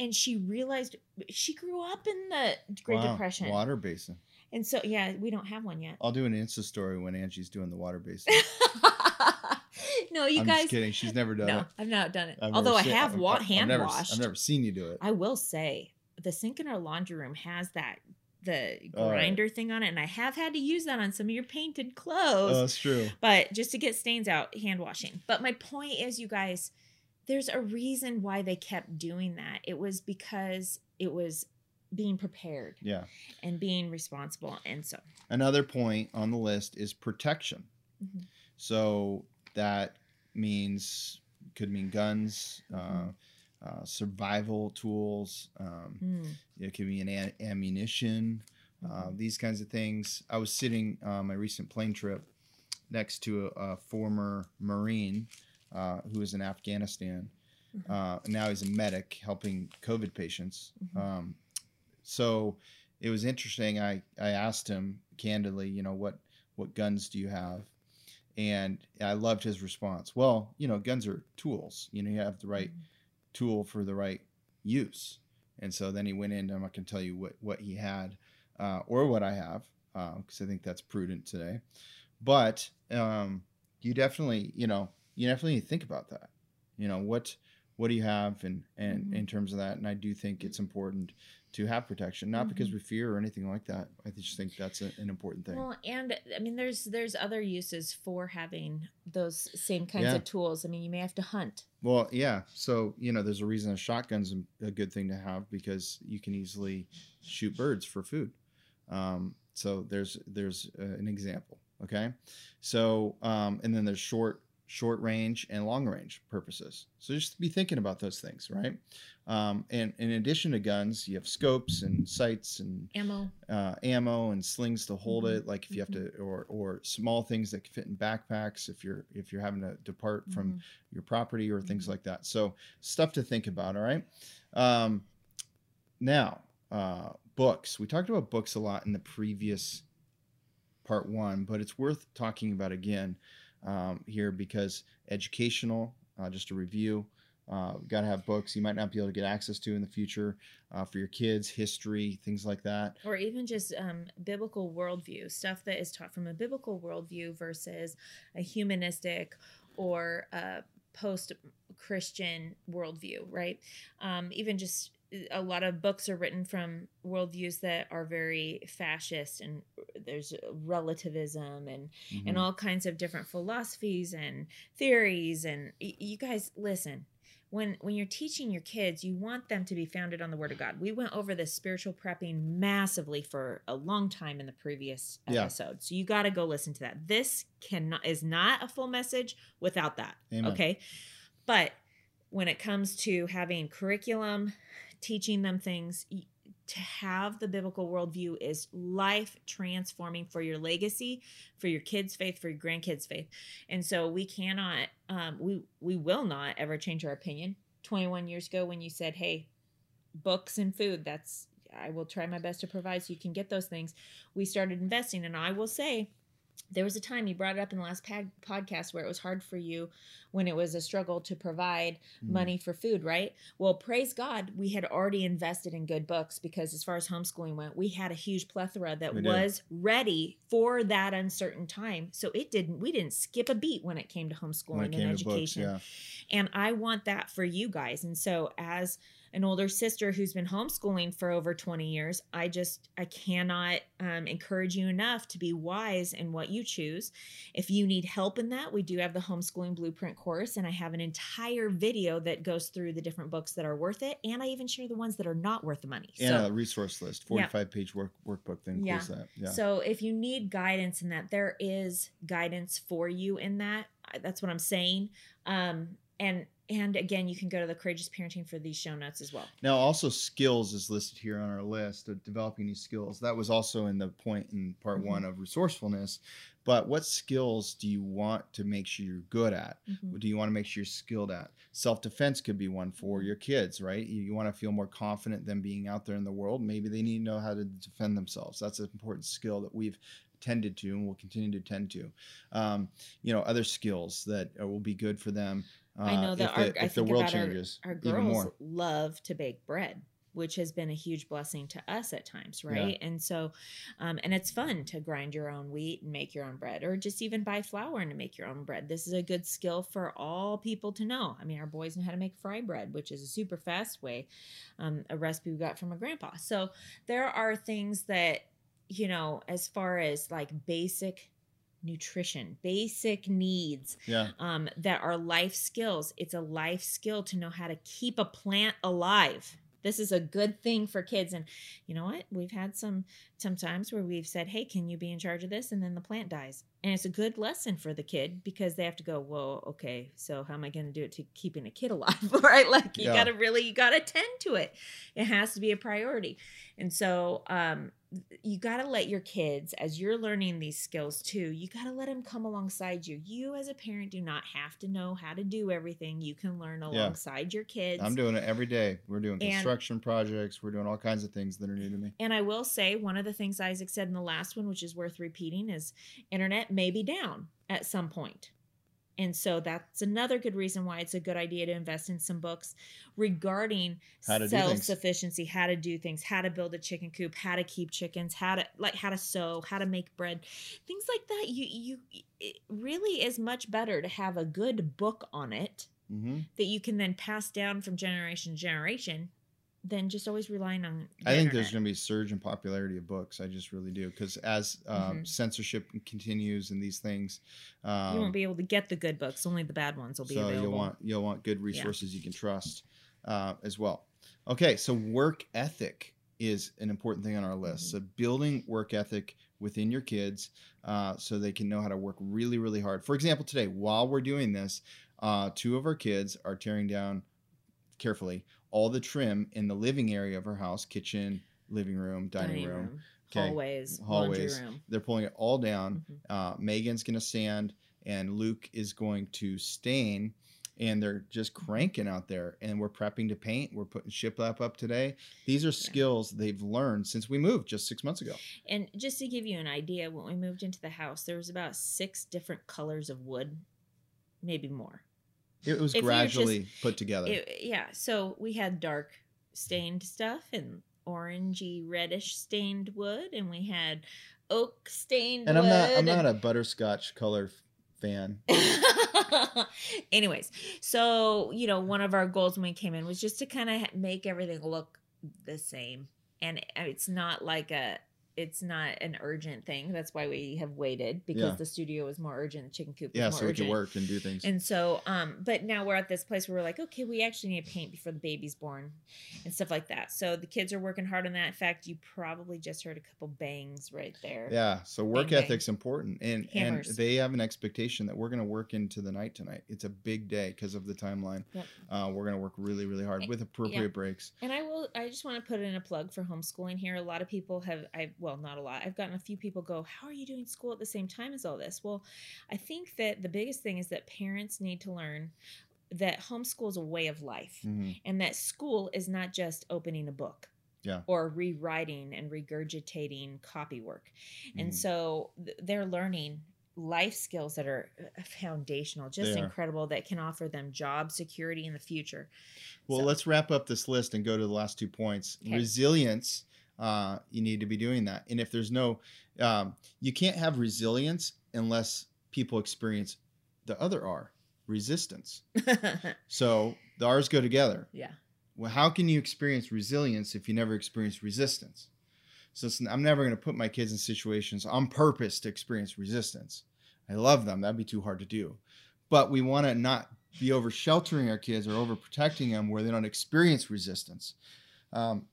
and she realized she grew up in the Great wow, Depression. Water basin. And so, yeah, we don't have one yet. I'll do an Insta story when Angie's doing the water basin. no, you I'm guys. Just kidding. She's never done no, it. I've not done it. I've Although I have wa- hand I've never, washed. I've never seen you do it. I will say the sink in our laundry room has that the oh, grinder right. thing on it, and I have had to use that on some of your painted clothes. Oh, that's true. But just to get stains out, hand washing. But my point is, you guys, there's a reason why they kept doing that. It was because it was being prepared. Yeah. And being responsible. And so another point on the list is protection. Mm-hmm. So that means could mean guns, uh, mm-hmm. uh, survival tools. Um, mm. It could be an a- ammunition. Uh, mm-hmm. These kinds of things. I was sitting on uh, my recent plane trip next to a, a former Marine uh, who was in Afghanistan. Mm-hmm. now he's a medic helping COVID patients. Mm-hmm. Um, so it was interesting. I, I asked him candidly, you know, what, what guns do you have? And I loved his response. Well, you know, guns are tools. You know, you have the right mm-hmm. tool for the right use. And so then he went into, I'm not going to tell you what, what he had uh, or what I have, because uh, I think that's prudent today. But um, you definitely, you know, you definitely need to think about that. You know, what what do you have and and mm-hmm. in terms of that and i do think it's important to have protection not mm-hmm. because we fear or anything like that i just think that's a, an important thing well and i mean there's there's other uses for having those same kinds yeah. of tools i mean you may have to hunt well yeah so you know there's a reason a shotgun's a good thing to have because you can easily shoot birds for food um, so there's there's uh, an example okay so um, and then there's short short range and long range purposes. So just be thinking about those things, right? Um, and in addition to guns, you have scopes and sights and ammo, uh, ammo and slings to hold mm-hmm. it. Like if you have mm-hmm. to, or or small things that can fit in backpacks if you're if you're having to depart mm-hmm. from your property or things mm-hmm. like that. So stuff to think about. All right. Um, now uh, books. We talked about books a lot in the previous part one, but it's worth talking about again um, here because educational. Uh, just a review. Uh, got to have books you might not be able to get access to in the future uh, for your kids, history, things like that. Or even just um, biblical worldview, stuff that is taught from a biblical worldview versus a humanistic or a post Christian worldview, right? Um, even just a lot of books are written from worldviews that are very fascist and there's relativism and Mm-hmm. and all kinds of different philosophies and theories and y- you guys listen when when you're teaching your kids you want them to be founded on the word of god we went over this spiritual prepping massively for a long time in the previous Yeah. episode so you got to go listen to that this cannot is not a full message without that Amen. okay but when it comes to having curriculum teaching them things to have the biblical worldview is life transforming for your legacy for your kids faith for your grandkids faith. And so we cannot um, we we will not ever change our opinion. 21 years ago when you said hey books and food that's i will try my best to provide so you can get those things we started investing. And i will say there was a time you brought it up in the last pad- podcast where it was hard for you when it was a struggle to provide Mm. money for food, right? Well, praise God, we had already invested in good books because as far as homeschooling went, we had a huge plethora that We did. was ready for that uncertain time. So it didn't we didn't skip a beat when it came to homeschooling it and came to books, education. yeah. And I want that for you guys. And so as an older sister who's been homeschooling for over 20 years, I just I cannot um, encourage you enough to be wise in what you choose. If you need help in that, we do have the homeschooling blueprint course, and I have an entire video that goes through the different books that are worth it, and I even share the ones that are not worth the money. And a resource list, Yeah. 45 page work, workbook that includes that. Yeah. So if you need guidance in that, there is guidance for you in that. That's what I'm saying. Um, and and again, you can go to the courageous parenting for these show notes as well. Now, also skills is listed here on our list of developing these skills. That was also in the point in part Mhm. one of resourcefulness. But what skills do you want to make sure you're good at? Mhm. What do you want to make sure you're skilled at? Self defense could be one for your kids, right? You, you want to feel more confident than being out there in the world. Maybe they need to know how to defend themselves. That's an important skill that we've tended to and will continue to tend to. Um, you know, other skills that uh, will be good for them. Uh, I know that our, the, I if the think world about our, changes our even girls love to bake bread, which has been a huge blessing to us at times, right? And so, um, and it's fun to grind your own wheat and make your own bread, or just even buy flour and to make your own bread. This is a good skill for all people to know. I mean, our boys know how to make fry bread, which is a super fast way, um, a recipe we got from a grandpa. So there are things that you know, as far as like basic nutrition, basic needs Yeah. um, that are life skills. It's a life skill to know how to keep a plant alive. This is a good thing for kids. And you know what? We've had some some times where we've said, "Hey, can you be in charge of this?" And then the plant dies, and it's a good lesson for the kid because they have to go, "Whoa, okay, so how am I going to do it to keeping a kid alive?" right? Like you Yeah. got to really you got to tend to it. It has to be a priority. And so um, you got to let your kids, as you're learning these skills too, you got to let them come alongside you. You, as a parent, do not have to know how to do everything. You can learn alongside your kids. I'm doing it every day. We're doing And- construction projects. We're doing all kinds of things that are new to me. And I will say, one of the things Isaac said in the last one, which is worth repeating, is internet may be down at some point. And so that's another good reason why it's a good idea to invest in some books regarding self sufficiency, how to do things, how to build a chicken coop, how to keep chickens, how to like how to sew, how to make bread, things like that. You you it really is much better to have a good book on it hmm that you can then pass down from generation to generation than just always relying on. the I think there's going to be a surge in popularity of books. I just really do because as um, Mhm. censorship continues and these things, um, you won't be able to get the good books. Only the bad ones will be so available. you'll want you'll want good resources you can trust uh, as well. Okay, so work ethic is an important thing on our list. Mhm. So building work ethic within your kids uh, so they can know how to work really really hard. For example, today while we're doing this, uh, two of our kids are tearing down carefully all the trim in the living area of her house, kitchen, living room, dining, room. Okay. hallways, Hallways. laundry room. They're pulling it all down. Mhm. Uh, Megan's going to sand, and Luke is going to stain. and they're just cranking out there. And we're prepping to paint. We're putting shiplap up today. These are skills they've learned since we moved just six months ago. And just to give you an idea, when we moved into the house, there was about six different colors of wood, maybe more. It was If gradually just- put together. It- yeah, so we had dark stained stuff and orangey reddish stained wood, and we had oak stained. and I'm not I'm not a butterscotch color fan. Anyways, so you know, one of our goals when we came in was just to kind of make everything look the same, and uh, it's not like a, it's not an urgent thing. That's why we have waited because Yeah. the studio was more urgent, the chicken coop Yeah, more so we urgent. can work and do things. And so, um, but now we're at this place where we're like, okay, we actually need to paint before the baby's born and stuff like that. So the kids are working hard on that. In fact, you probably just heard a couple bangs right there. Yeah, so work Bang, bang. ethic's important, and Hammers. and they have an expectation that we're going to work into the night tonight. It's a big day because of the timeline. Yep. Uh, we're going to work really, really hard Eh, with appropriate yeah. breaks. And I will. I just want to put in a plug for homeschooling here. A lot of people have. I well, not a lot. I've gotten a few people go. How are you doing school at the same time as all this? Well, I think that the biggest thing is that parents need to learn that homeschool is a way of life, Mhm. and that school is not just opening a book. Yeah. Or rewriting and regurgitating copy work. And Mhm. so th- they're learning life skills that are uh, foundational, just They are. incredible, that can offer them job security in the future. Well, So- let's wrap up this list and go to the last two points. Okay. Resilience. Uh, you need to be doing that, and if there's no, um, you can't have resilience unless people experience the other R, resistance. So the R's go together. yeah. well, how can you experience resilience if you never experience resistance? So I'm never going to put my kids in situations on purpose to experience resistance. I love them. That'd be too hard to do. But we want to not be over sheltering our kids or over protecting them where they don't experience resistance. Um,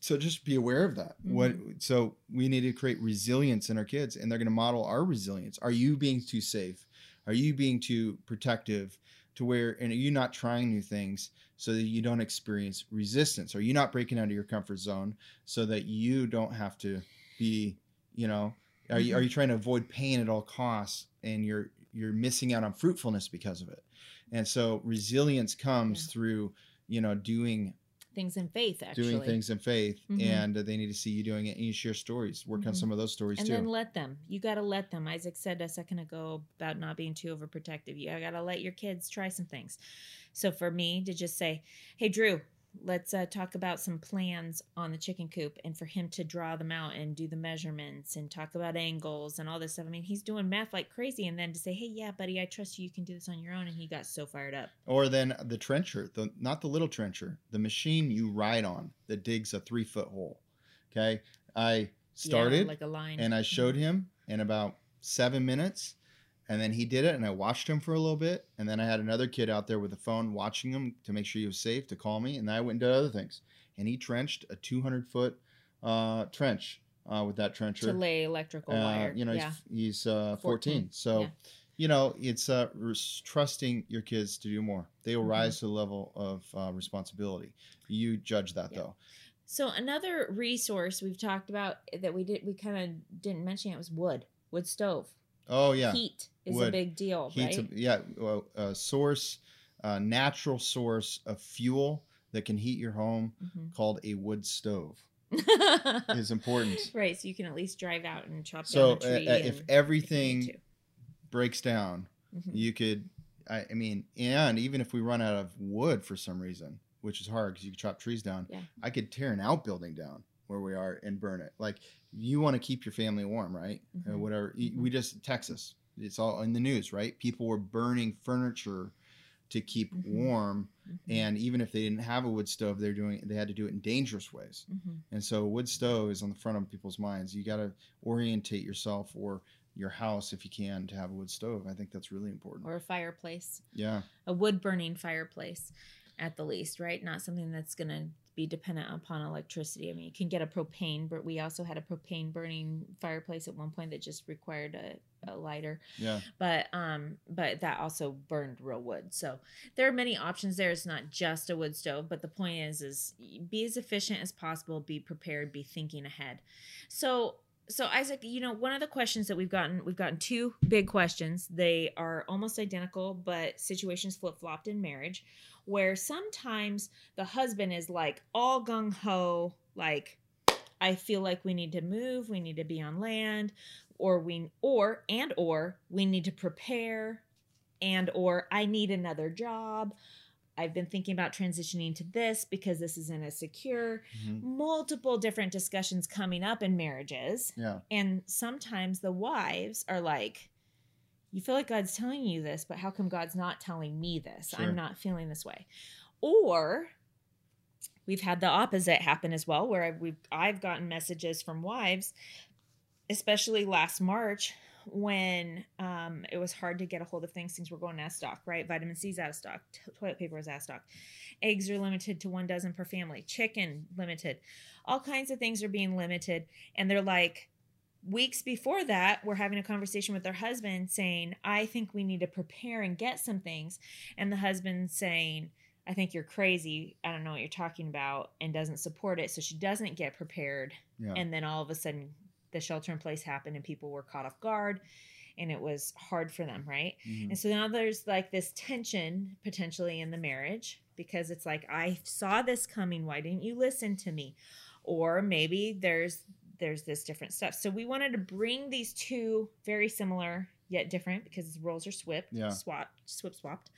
so just be aware of that. What mm-hmm. so we need to create resilience in our kids, and they're going to model our resilience. Are you being too safe? Are you being too protective? To where and are you not trying new things so that you don't experience resistance? Are you not breaking out of your comfort zone so that you don't have to be, you know, are you are mm-hmm. you trying to avoid pain at all costs and you're you're missing out on fruitfulness because of it? And so resilience comes Yeah. through, you know, doing Things in faith, actually. doing things in faith Mhm. and they need to see you doing it and you share stories work on Mhm. some of those stories and too And then let them. You got to let them. Isaac said a second ago about not being too overprotective. You got to let your kids try some things. So for me to just say, "Hey, Drew, let's uh, talk about some plans on the chicken coop," and for him to draw them out and do the measurements and talk about angles and all this stuff. I mean, he's doing math like crazy, and then to say, "Hey, yeah, buddy, I trust you. You can do this on your own," and he got so fired up. or then the trencher the not the little trencher the machine you ride on that digs a three foot hole okay i Yeah, started like a line, and i showed Mhm. him in about seven minutes and then he did it and i watched him for a little bit and then i had another kid out there with a the phone watching him to make sure he was safe to call me and then i went and did other things and he trenched a 200 foot uh, trench uh, with that trencher to lay electrical uh, wire. You know, yeah. he's, he's uh, 14. 14, So, yeah. you know, it's uh, trusting your kids to do more. They will Mhm. rise to the level of uh, responsibility. You judge that, Yeah. though. So another resource we've talked about that we did we kind of didn't mention it was wood, wood stove. Oh, yeah. Heat is a big deal, Heat's right? a, yeah, well, a source, a natural source of fuel that can heat your home Mhm. called a wood stove is important. right, so you can at least drive out and chop So, down a tree. uh, uh, if everything if you need breaks down, Mhm. you could I, I mean and even if we run out of wood for some reason which is hard because you can chop trees down Yeah. i could tear an outbuilding down where we are and burn it like you want to keep your family warm right or Mhm. whatever we just texas it's all in the news right people were burning furniture to keep Mhm. warm Mhm. and even if they didn't have a wood stove they're doing they had to do it in dangerous ways Mhm. and so wood stove is on the front of people's minds. You got to orientate yourself or your house if you can to have a wood stove. I think that's really important. or a fireplace, yeah. a wood burning fireplace, at the least, right? Not something that's gonna be dependent upon electricity. I mean, you can get a propane, but we also had a propane burning fireplace at one point that just required a, a lighter. Yeah. but um but that also burned real wood so there are many options there it's not just a wood stove but the point is is be as efficient as possible be prepared be thinking ahead so so Isaac, you know, one of the questions that we've gotten, we've gotten two big questions. They are almost identical, but situations flip flopped in marriage, where sometimes the husband is like all gung ho, like I feel like we need to move, we need to be on land, or we or and or we need to prepare, and or I need another job. I've been thinking about transitioning to this because this isn't as secure. Mm-hmm. Multiple different discussions coming up in marriages. Yeah. And sometimes the wives are like, you feel like God's telling you this, but how come God's not telling me this? Sure. I'm not feeling this way. Or we've had the opposite happen as well, where I've, we've, I've gotten messages from wives, especially last March when um, it was hard to get a hold of things. Things were going out of stock, right? Vitamin C's out of stock, toilet paper was out of stock, eggs are limited to one dozen per family, chicken limited, all kinds of things are being limited. And they're like, weeks before that, we're having a conversation with their husband saying, I think we need to prepare and get some things. And the husband saying, I think you're crazy. I don't know what you're talking about, and doesn't support it. So she doesn't get prepared. Yeah. And then all of a sudden, the shelter in place happened, and people were caught off guard, and it was hard for them, right? Mhm. And so now there's like this tension potentially in the marriage because it's like, I saw this coming. Why didn't you listen to me? Or maybe there's there's this different stuff. So we wanted to bring these two very similar yet different because roles are swapped, Yeah. swapped, swip swapped.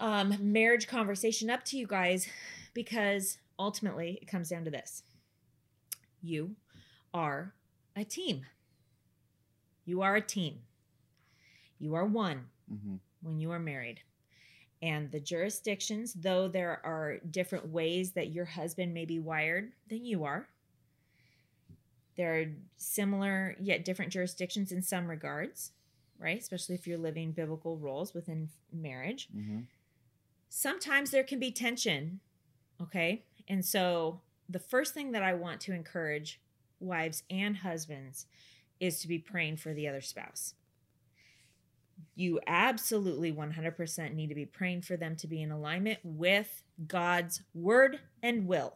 Um, marriage conversation up to you guys because ultimately it comes down to this. You are a team. You are a team. You are one Mhm. when you are married. And the jurisdictions, though there are different ways that your husband may be wired than you are, there are similar yet different jurisdictions in some regards, right? Especially if you're living biblical roles within marriage. Mhm. Sometimes there can be tension, okay? And so the first thing that I want to encourage wives and husbands is to be praying for the other spouse you absolutely 100% need to be praying for them to be in alignment with God's word and will.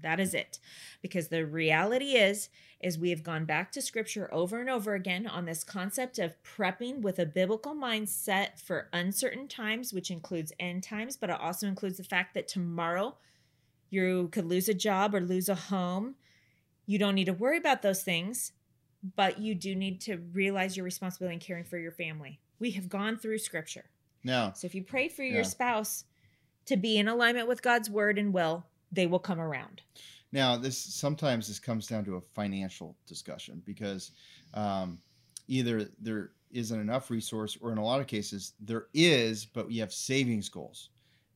That is it. Because the reality is is we have gone back to scripture over and over again on this concept of prepping with a biblical mindset for uncertain times, which includes end times, but it also includes the fact that tomorrow you could lose a job or lose a home. You don't need to worry about those things, but you do need to realize your responsibility in caring for your family. We have gone through scripture. Now, So if you pray for Yeah. your spouse to be in alignment with God's word and will, they will come around. Now, this sometimes this comes down to a financial discussion because um, either there isn't enough resource, or in a lot of cases there is, but we have savings goals,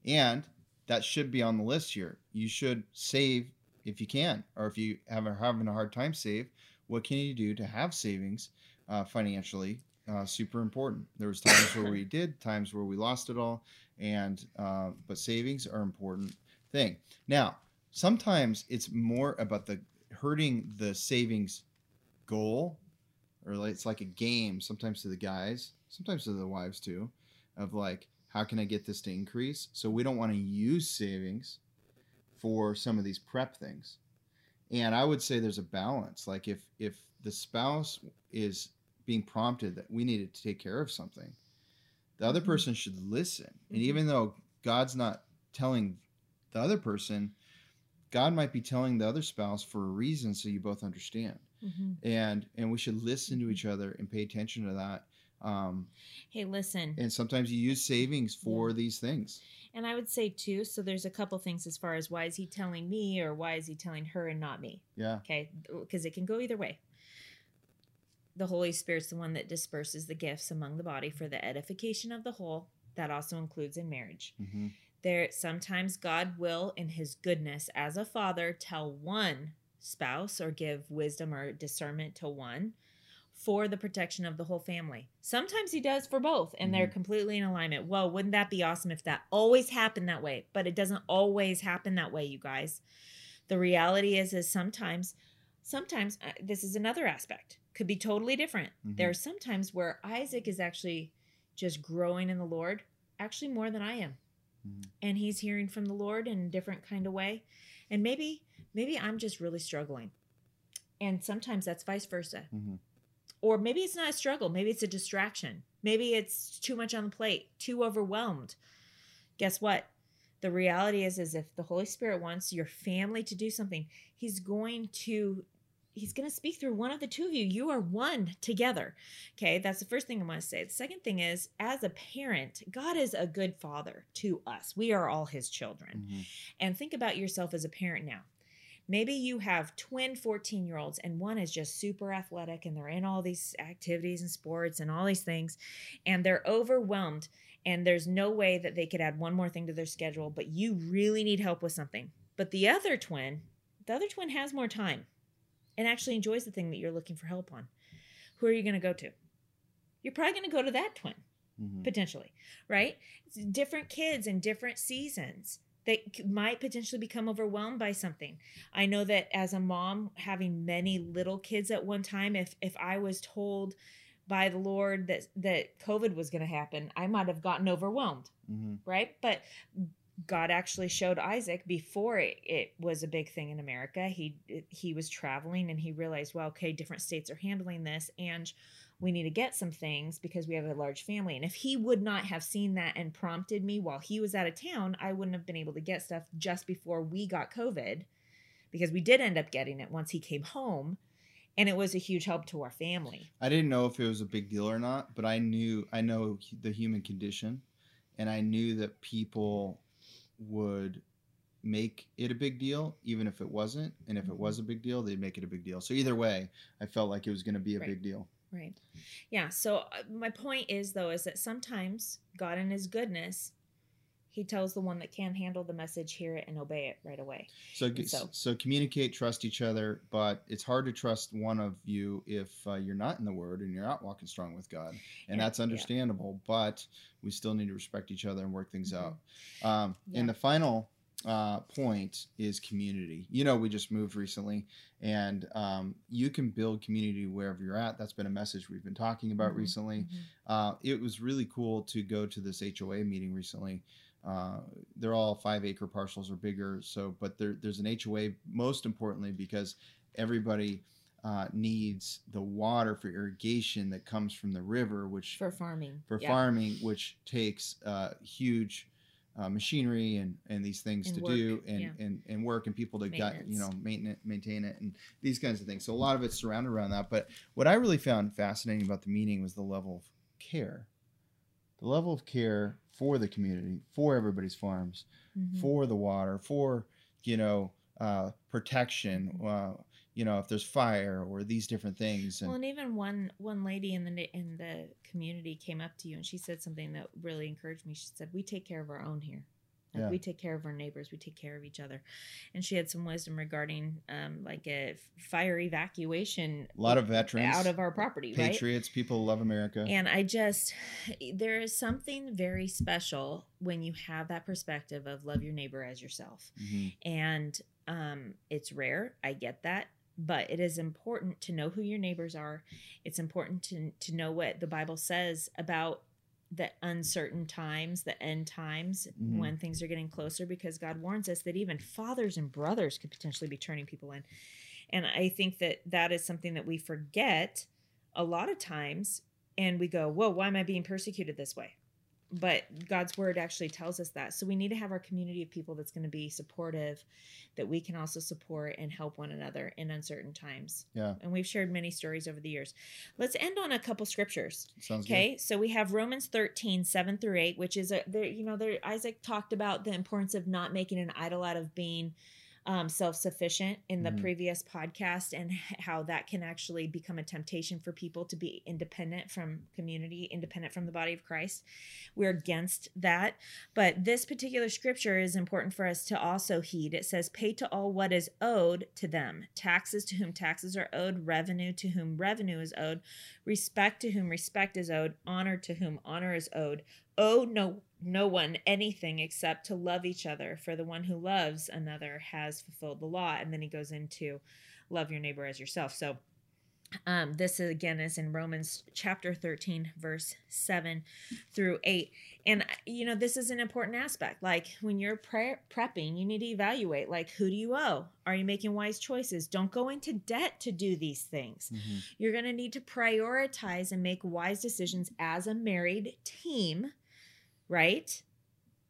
and that should be on the list here. You should save if you can, or if you have are having a hard time save, what can you do to have savings uh, financially? Uh, super important. There was times where we did, times where we lost it all, and uh, but savings are important thing. Now, sometimes it's more about the hurting the savings goal, or it's like a game. Sometimes to the guys, sometimes to the wives too, of like, how can I get this to increase? So we don't want to use savings for some of these prep things. And I would say there's a balance. Like if if the spouse is being prompted that we needed to take care of something, the other Mhm. person should listen. And Mhm. even though God's not telling the other person, God might be telling the other spouse for a reason so you both understand. And and we should listen to each other and pay attention to that. Um, Hey, listen. and sometimes you use savings for these things. And I would say too, so there's a couple things as far as why is he telling me or why is he telling her and not me? Yeah. Okay, because it can go either way. The Holy Spirit's the one that disperses the gifts among the body for the edification of the whole. That also includes in marriage. hmm There sometimes God will in his goodness as a father tell one spouse or give wisdom or discernment to one for the protection of the whole family. Sometimes he does for both and they're Mhm. completely in alignment. Well, wouldn't that be awesome if that always happened that way? But it doesn't always happen that way, you guys. The reality is is sometimes sometimes uh, this is another aspect. Could be totally different. Mhm. There are some times where Isaac is actually just growing in the Lord, actually more than I am Mhm. and he's hearing from the lord in a different kind of way and maybe maybe i'm just really struggling And sometimes that's vice versa. Mhm. Or maybe it's not a struggle, maybe it's a distraction. Maybe it's too much on the plate, too overwhelmed. Guess what? The reality is is if the Holy Spirit wants your family to do something, he's going to he's going to speak through one of the two of you. You are one together. Okay, that's the first thing I want to say. The second thing is, as a parent, God is a good father to us. We are all his children. Mhm. And think about yourself as a parent now. Maybe you have twin 14 year olds, and one is just super athletic and they're in all these activities and sports and all these things, and they're overwhelmed. And there's no way that they could add one more thing to their schedule, but you really need help with something. But the other twin, the other twin has more time and actually enjoys the thing that you're looking for help on. Who are you going to go to? You're probably going to go to that twin Mhm. potentially, right? It's different kids in different seasons that might potentially become overwhelmed by something. I know that as a mom having many little kids at one time if if I was told by the Lord that that COVID was going to happen, I might have gotten overwhelmed, Mhm. right? But God actually showed Isaac before it, it was a big thing in America. He he was traveling and he realized, well, okay, different states are handling this, and we need to get some things because we have a large family. And if he would not have seen that and prompted me while he was out of town, I wouldn't have been able to get stuff just before we got COVID, because we did end up getting it once he came home, and it was a huge help to our family. I didn't know if it was a big deal or not, but I knew I know the human condition, and I knew that people would make it a big deal even if it wasn't, and if it was a big deal, they'd make it a big deal. So either way, I felt like it was going to be a Right. big deal. Right. Yeah. So uh, my point is though is that sometimes God in His goodness, He tells the one that can handle the message, hear it, and obey it right away. So, so- so communicate, trust each other, but it's hard to trust one of you if uh, you're not in the Word and you're not walking strong with God, and Yeah, that's yeah. understandable. But we still need to respect each other and work things Mhm. out. Um, Yeah. And the final uh, point is community. You know, we just moved recently, and um, you can build community wherever you're at. That's been a message we've been talking about Mhm, recently. mhm. Uh, it was really cool to go to this HOA meeting recently. Uh, they're all five acre parcels or bigger. So, but there, there's an HOA most importantly because everybody uh, needs the water for irrigation that comes from the river, which For farming. for yeah. farming, which takes uh, huge uh, machinery and, and these things And to work, do and, yeah. and, and work and people to got you know maintain it, maintain it and these kinds of things. So a lot of it's surrounded around that. But what I really found fascinating about the meeting was the level of care, the level of care for the community, for everybody's farms, Mhm. for the water, for you know uh, protection. Uh, you know if there's fire or these different things and Well, and even one one lady in the in the community came up to you and she said something that really encouraged me. She said, "We take care of our own here. Like Yeah. we take care of our neighbors. We take care of each other." And she had some wisdom regarding um, like a fire evacuation. a lot of veterans out of our property, right? patriots people love america And I just, there is something very special when you have that perspective of love your neighbor as yourself. Mhm. And um, it's rare. I get that. But it is important to know who your neighbors are. It's important to, to know what the Bible says about the uncertain times, the end times, Mhm. when things are getting closer, because God warns us that even fathers and brothers could potentially be turning people in. And I think that that is something that we forget a lot of times and we go, whoa, why am I being persecuted this way? But God's word actually tells us that. So we need to have our community of people that's going to be supportive, that we can also support and help one another in uncertain times. Yeah. And we've shared many stories over the years. Let's end on a couple scriptures. Sounds Okay, so we have Romans 13, 7 through 8, which is a there, you know, there Isaac talked about the importance of not making an idol out of being um, self-sufficient in the Mhm. previous podcast and how that can actually become a temptation for people to be independent from community independent from the body of christ. We're against that. But this particular scripture is important for us to also heed. It says pay to all what is owed to them. Taxes to whom taxes are owed revenue to whom revenue is owed respect to whom respect is owed honor to whom honor is owed. Owe no no one anything except to love each other for the one who loves another has fulfilled the law and then he goes into love your neighbor as yourself so Um, this again is in Romans chapter 13, verse 7 through 8. And, uh, you know, this is an important aspect. Like when you're pre- prepping, you need to evaluate like, who do you owe? Are you making wise choices? Don't go into debt to do these things. Mm-hmm. You're going to need to prioritize and make wise decisions as a married team, right?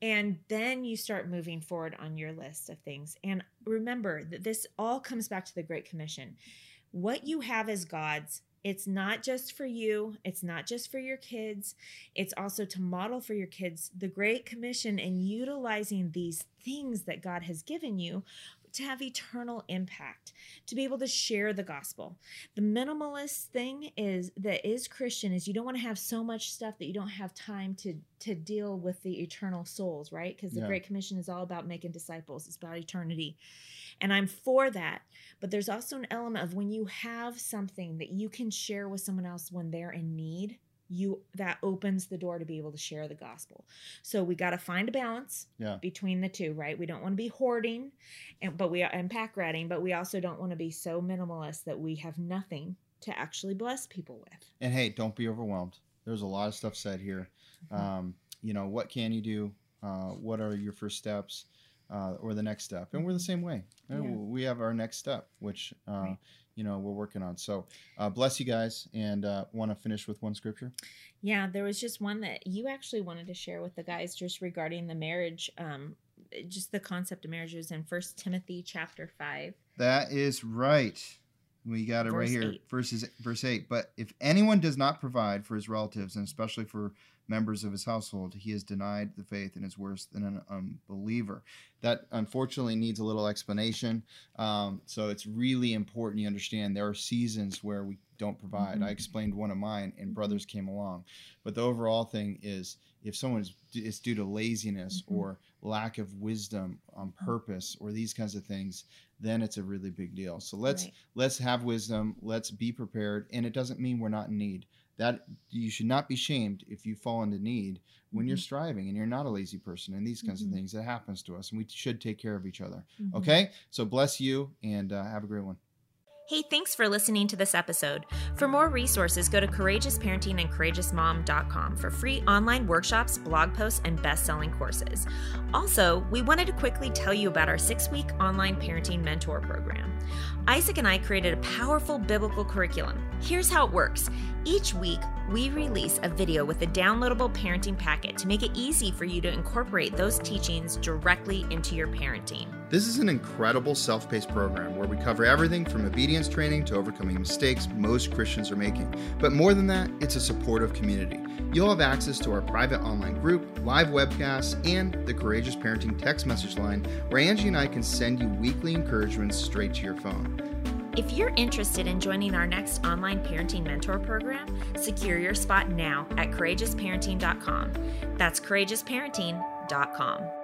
And then you start moving forward on your list of things. And remember that this all comes back to the Great Commission what you have as God's. It's not just for you, it's not just for your kids, it's also to model for your kids the Great Commission and utilizing these things that God has given you to have eternal impact, to be able to share the gospel. The minimalist thing is that is Christian is you don't want to have so much stuff that you don't have time to to deal with the eternal souls, right? Because the yeah. Great Commission is all about making disciples. It's about eternity. And I'm for that. But there's also an element of when you have something that you can share with someone else when they're in need, you that opens the door to be able to share the gospel. So we got to find a balance yeah. between the two, right? We don't want to be hoarding and but we and pack ratting, but we also don't want to be so minimalist that we have nothing to actually bless people with. And hey, don't be overwhelmed. There's a lot of stuff said here. Mm-hmm. Um, you know, what can you do? Uh, what are your first steps? uh, or the next step. And we're the same way. Yeah. We have our next step, which uh, right. You know we're working on. So uh, bless you guys, and uh, want to finish with one scripture. Yeah, there was just one that you actually wanted to share with the guys, just regarding the marriage. Um, just the concept of marriage is in First Timothy chapter five. That is right. We got it verse right here, eight. verses verse eight. But if anyone does not provide for his relatives, and especially for members of his household, he has denied the faith and is worse than an unbeliever. That unfortunately needs a little explanation. Um, so it's really important you understand there are seasons where we don't provide. Mm-hmm. I explained one of mine, and brothers came along. But the overall thing is if someone is it's due to laziness mm-hmm. or lack of wisdom on purpose or these kinds of things then it's a really big deal so let's right. let's have wisdom let's be prepared and it doesn't mean we're not in need that you should not be shamed if you fall into need when mm-hmm. you're striving and you're not a lazy person and these kinds mm-hmm. of things that happens to us and we should take care of each other mm-hmm. okay so bless you and uh, have a great one Hey, thanks for listening to this episode. For more resources, go to courageousparenting and courageousmom.com for free online workshops, blog posts, and best selling courses. Also, we wanted to quickly tell you about our six week online parenting mentor program. Isaac and I created a powerful biblical curriculum. Here's how it works each week, we release a video with a downloadable parenting packet to make it easy for you to incorporate those teachings directly into your parenting. This is an incredible self paced program where we cover everything from obedience training to overcoming mistakes most Christians are making. But more than that, it's a supportive community. You'll have access to our private online group, live webcasts, and the Courageous Parenting text message line where Angie and I can send you weekly encouragements straight to your phone. If you're interested in joining our next online parenting mentor program, secure your spot now at courageousparenting.com. That's courageousparenting.com.